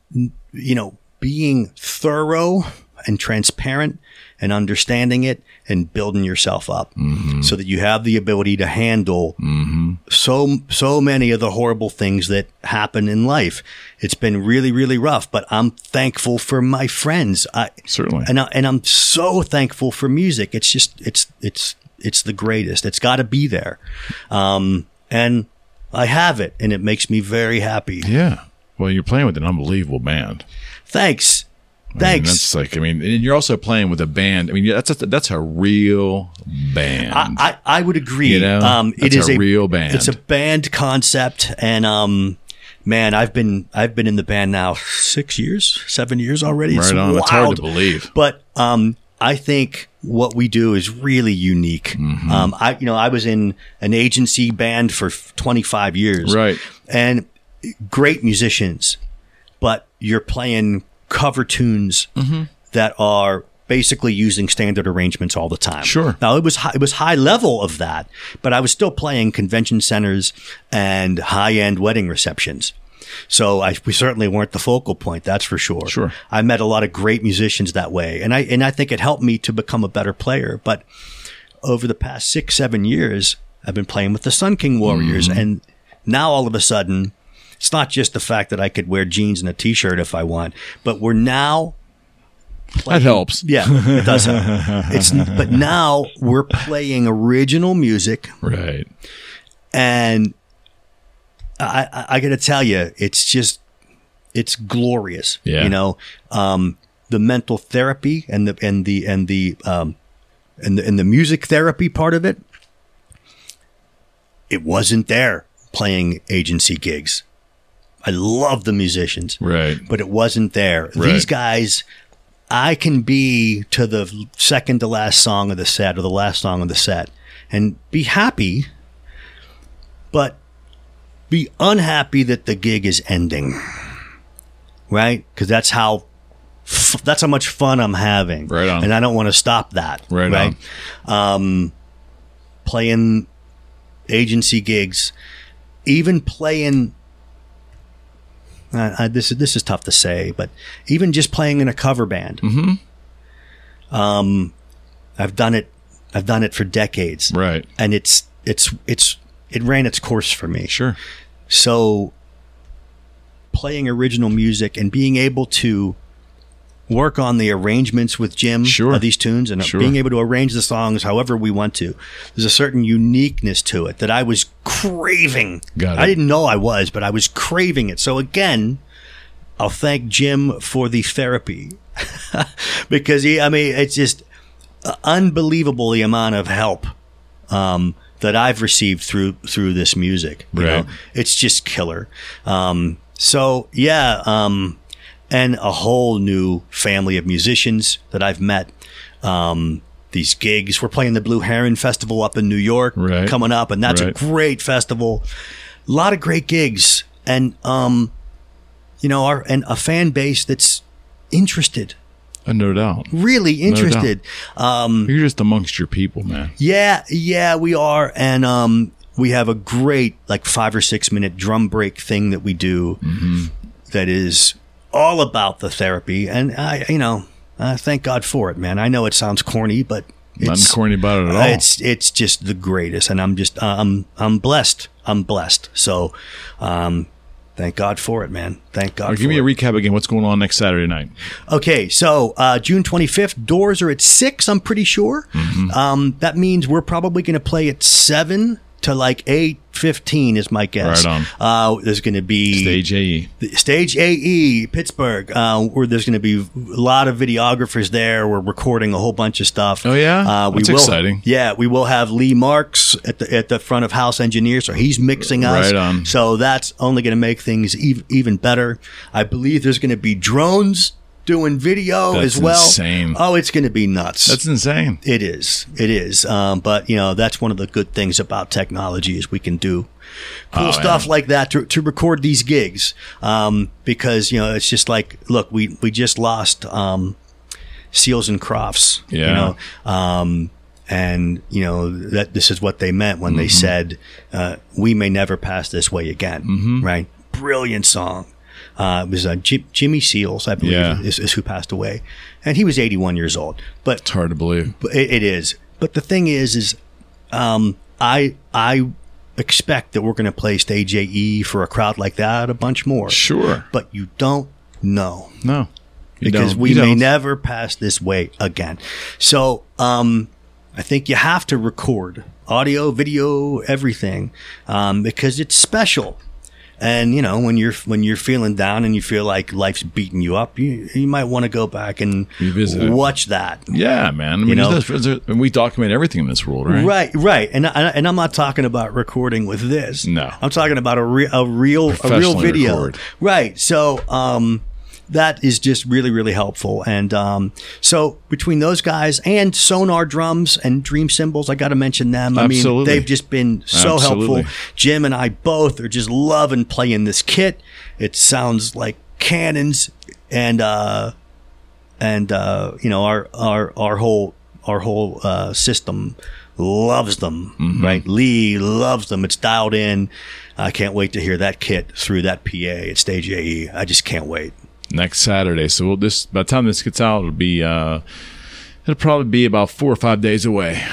you know, being thorough and transparent and understanding it and building yourself up Mm-hmm. so that you have the ability to handle so, so many of the horrible things that happen in life. It's been really, really rough, but I'm thankful for my friends. I, Certainly. and I, and I'm so thankful for music. It's just it's it's it's the greatest. It's got to be there, um, and I have it, and it makes me very happy. yeah. Well, you're playing with an unbelievable band. Thanks. I mean, Thanks. that's like I mean, and you're also playing with a band. I mean, that's a, that's a real band. I, I, I would agree. You know? um, it is a real band. It's a band concept, and um, man, I've been I've been in the band now six years, seven years already. It's right on. wild. It's hard to believe. But um, I think what we do is really unique. Mm-hmm. Um, I you know I was in an agency band for 25 years, Right. and great musicians, but you're playing cover tunes Mm-hmm. that are basically using standard arrangements all the time. Sure. Now it was high, it was high level of that, but I was still playing convention centers and high end wedding receptions. So I, we certainly weren't the focal point. That's for sure. Sure. I met a lot of great musicians that way, and I and I think it helped me to become a better player. But over the past six seven years, I've been playing with the Sun King Warriors, Mm-hmm. and now all of a sudden, it's not just the fact that I could wear jeans and a t-shirt if I want, but we're now that helps. yeah, it does help. It's but now we're playing original music, Right. and I, I, I got to tell you, it's just it's glorious. Yeah. You know, um, the mental therapy and the and the and the um, and the and the music therapy part of it. It wasn't there playing agency gigs. I love the musicians Right. but it wasn't there. Right. These guys, I can be to the second to last song of the set or the last song of the set and be happy, but be unhappy that the gig is ending. Right? Because that's how. F- that's how much fun I'm having, Right on. and I don't want to stop that. Right right. Um, playing agency gigs, even playing uh, I, this is this is tough to say, but even just playing in a cover band, Mm-hmm. um, I've done it. I've done it for decades, Right. and it's it's it's it ran its course for me. Sure. So, playing original music and being able to work on the arrangements with Jim Sure. of these tunes and Sure. being able to arrange the songs however we want to. There's a certain uniqueness to it that I was craving. Got it. I didn't know I was, but I was craving it. So again, I'll thank Jim for the therapy because he, I mean, it's just unbelievable the amount of help um, that I've received through through this music. You Right. know, it's just killer. Um, so yeah, um, and a whole new family of musicians that I've met. Um, these gigs, we're playing the Blue Heron Festival up in New York Right. coming up, and that's Right. a great festival. A lot of great gigs, and um, you know, our and a fan base that's interested, Uh, no doubt. really interested. um, You're just amongst your people, man. yeah, yeah, we are, and um, we have a great like five or six minute drum break thing that we do that is all about the therapy, and I, you know, uh, thank God for it, man. I know it sounds corny, but Nothing it's corny about it at all. it's it's just the greatest, and I'm just uh, I'm I'm blessed. I'm blessed. So, um, thank God for it, man. Thank God. Right, give me it. a recap again. What's going on next Saturday night? Okay, so uh, June 25th, doors are at 6, I'm pretty sure. Mm-hmm. Um, that means we're probably going to play at 7 to like 8.15 is my guess. Right on. Uh, there's going to be Stage AE. Stage AE, Pittsburgh, uh, where there's going to be a lot of videographers there. We're recording a whole bunch of stuff. Oh, yeah? uh, we That's will, exciting. Yeah, we will have Lee Marks at the at the front of House Engineer, so he's mixing us. Right on. So that's only going to make things ev- even better. I believe there's going to be drones doing video That's as well. insane. Oh, it's going to be nuts. That's insane. It is. It is. Um, but you know, that's one of the good things about technology is we can do cool Oh, stuff like that to, to record these gigs. Um, because you know, it's just like, look, we we just lost um, Seals and Crofts. You know, um, and you know that this is what they meant when they Mm-hmm. said, uh, "We may never pass this way again." Mm-hmm. Right? Brilliant song. Uh, it was uh, Jim, Jimmy Seals, I believe, Yeah. is, is who passed away, and he was 81 years old. But It's hard to believe. but it, it is. But the thing is, is um, I I expect that we're going to play stage AE for a crowd like that a bunch more. Sure. But you don't know No. Because we You may don't. never pass this way again. So um, I think you have to record audio, video, everything um, because it's special. And you know when you're when you're feeling down and you feel like life's beating you up, you you might want to go back and Revisit watch that. Yeah, man. I mean, know? there's- there's- and we document everything in this world, right? Right, right, and I, and I'm not talking about recording with this. No. I'm talking about a, re- a real a real video. record. Right. So um, that is just really really helpful. And um, so between those guys and Sonor Drums and Dream Cymbals, I got to mention them. I mean, they've just been so Absolutely. helpful. Jim and I both are just loving playing this kit. It sounds like cannons, and uh, and uh, you know our our our whole our whole uh, system loves them. Mm-hmm. Right, Lee loves them. It's dialed in. I can't wait to hear that kit through that PA at Stage AE. I just can't wait. Next Saturday. So we'll, this by the time this gets out, it'll be uh, it'll probably be about four or five days away.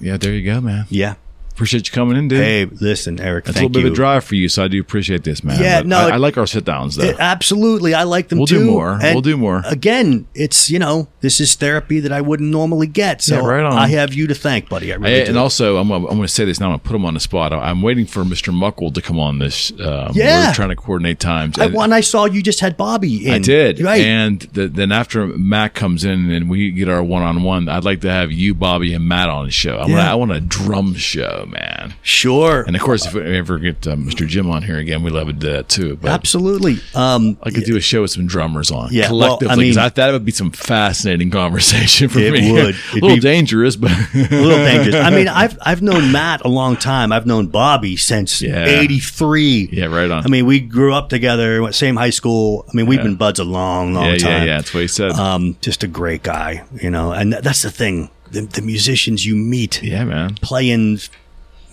Yeah, there you go, man. Yeah. Appreciate you coming in, dude. Hey, listen, Eric. That's a little bit you. of a drive for you, so I do appreciate this, man. Yeah, But no, I, I like our sit downs though. It- absolutely, I like them too. We'll too. do more. And We'll do more. Again, it's you know this is therapy that I wouldn't normally get. So Yeah, right on. I have you to thank, buddy. I really do. and also, I'm, gonna- I'm going to say this now. I'm going to put him on the spot. I- I'm waiting for Mr. Muckle to come on this. Um, Yeah. we're trying to coordinate times. I, And- when I saw you just had Bobby in. I did, Right. and the, then after Matt comes in and we get our one on one, I'd like to have you, Bobby, and Matt on the show. I, want, Yeah. I want a drum show, man. sure. And of course, if we ever get uh, Mr. Jim on here again, we love to do that too. But Absolutely. Um, I could do a show with some drummers on, Yeah, Collectively. well, I mean- I, that would be some fascinating conversation for It me. would. a little be- dangerous, but a little dangerous. I mean, I've I've known Matt a long time. I've known Bobby since '83. yeah, right on. I mean, we grew up together, went same high school. I mean, we've been buds a long, long yeah, yeah, time. yeah. That's what he said. Um, just a great guy, you know. And th- that's the thing. The, the musicians you meet yeah, man. playing.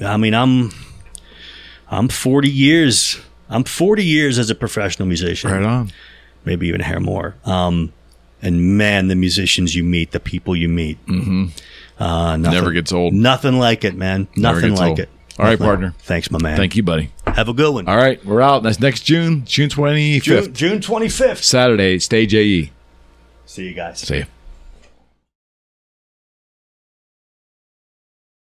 I mean, I'm I'm 40 years. I'm 40 years as a professional musician. Right on. maybe even a hair more. Um, and man, the musicians you meet, the people you meet, mm-hmm. uh, nothing, Never gets old. Nothing like it, man. Nothing like old. it. All right, Nothing like partner. it. Thanks, my man. Thank you, buddy. Have a good one. All right, we're out. That's next June, June 25th, June, June 25th. Saturday, Stage AE. See you guys. See you.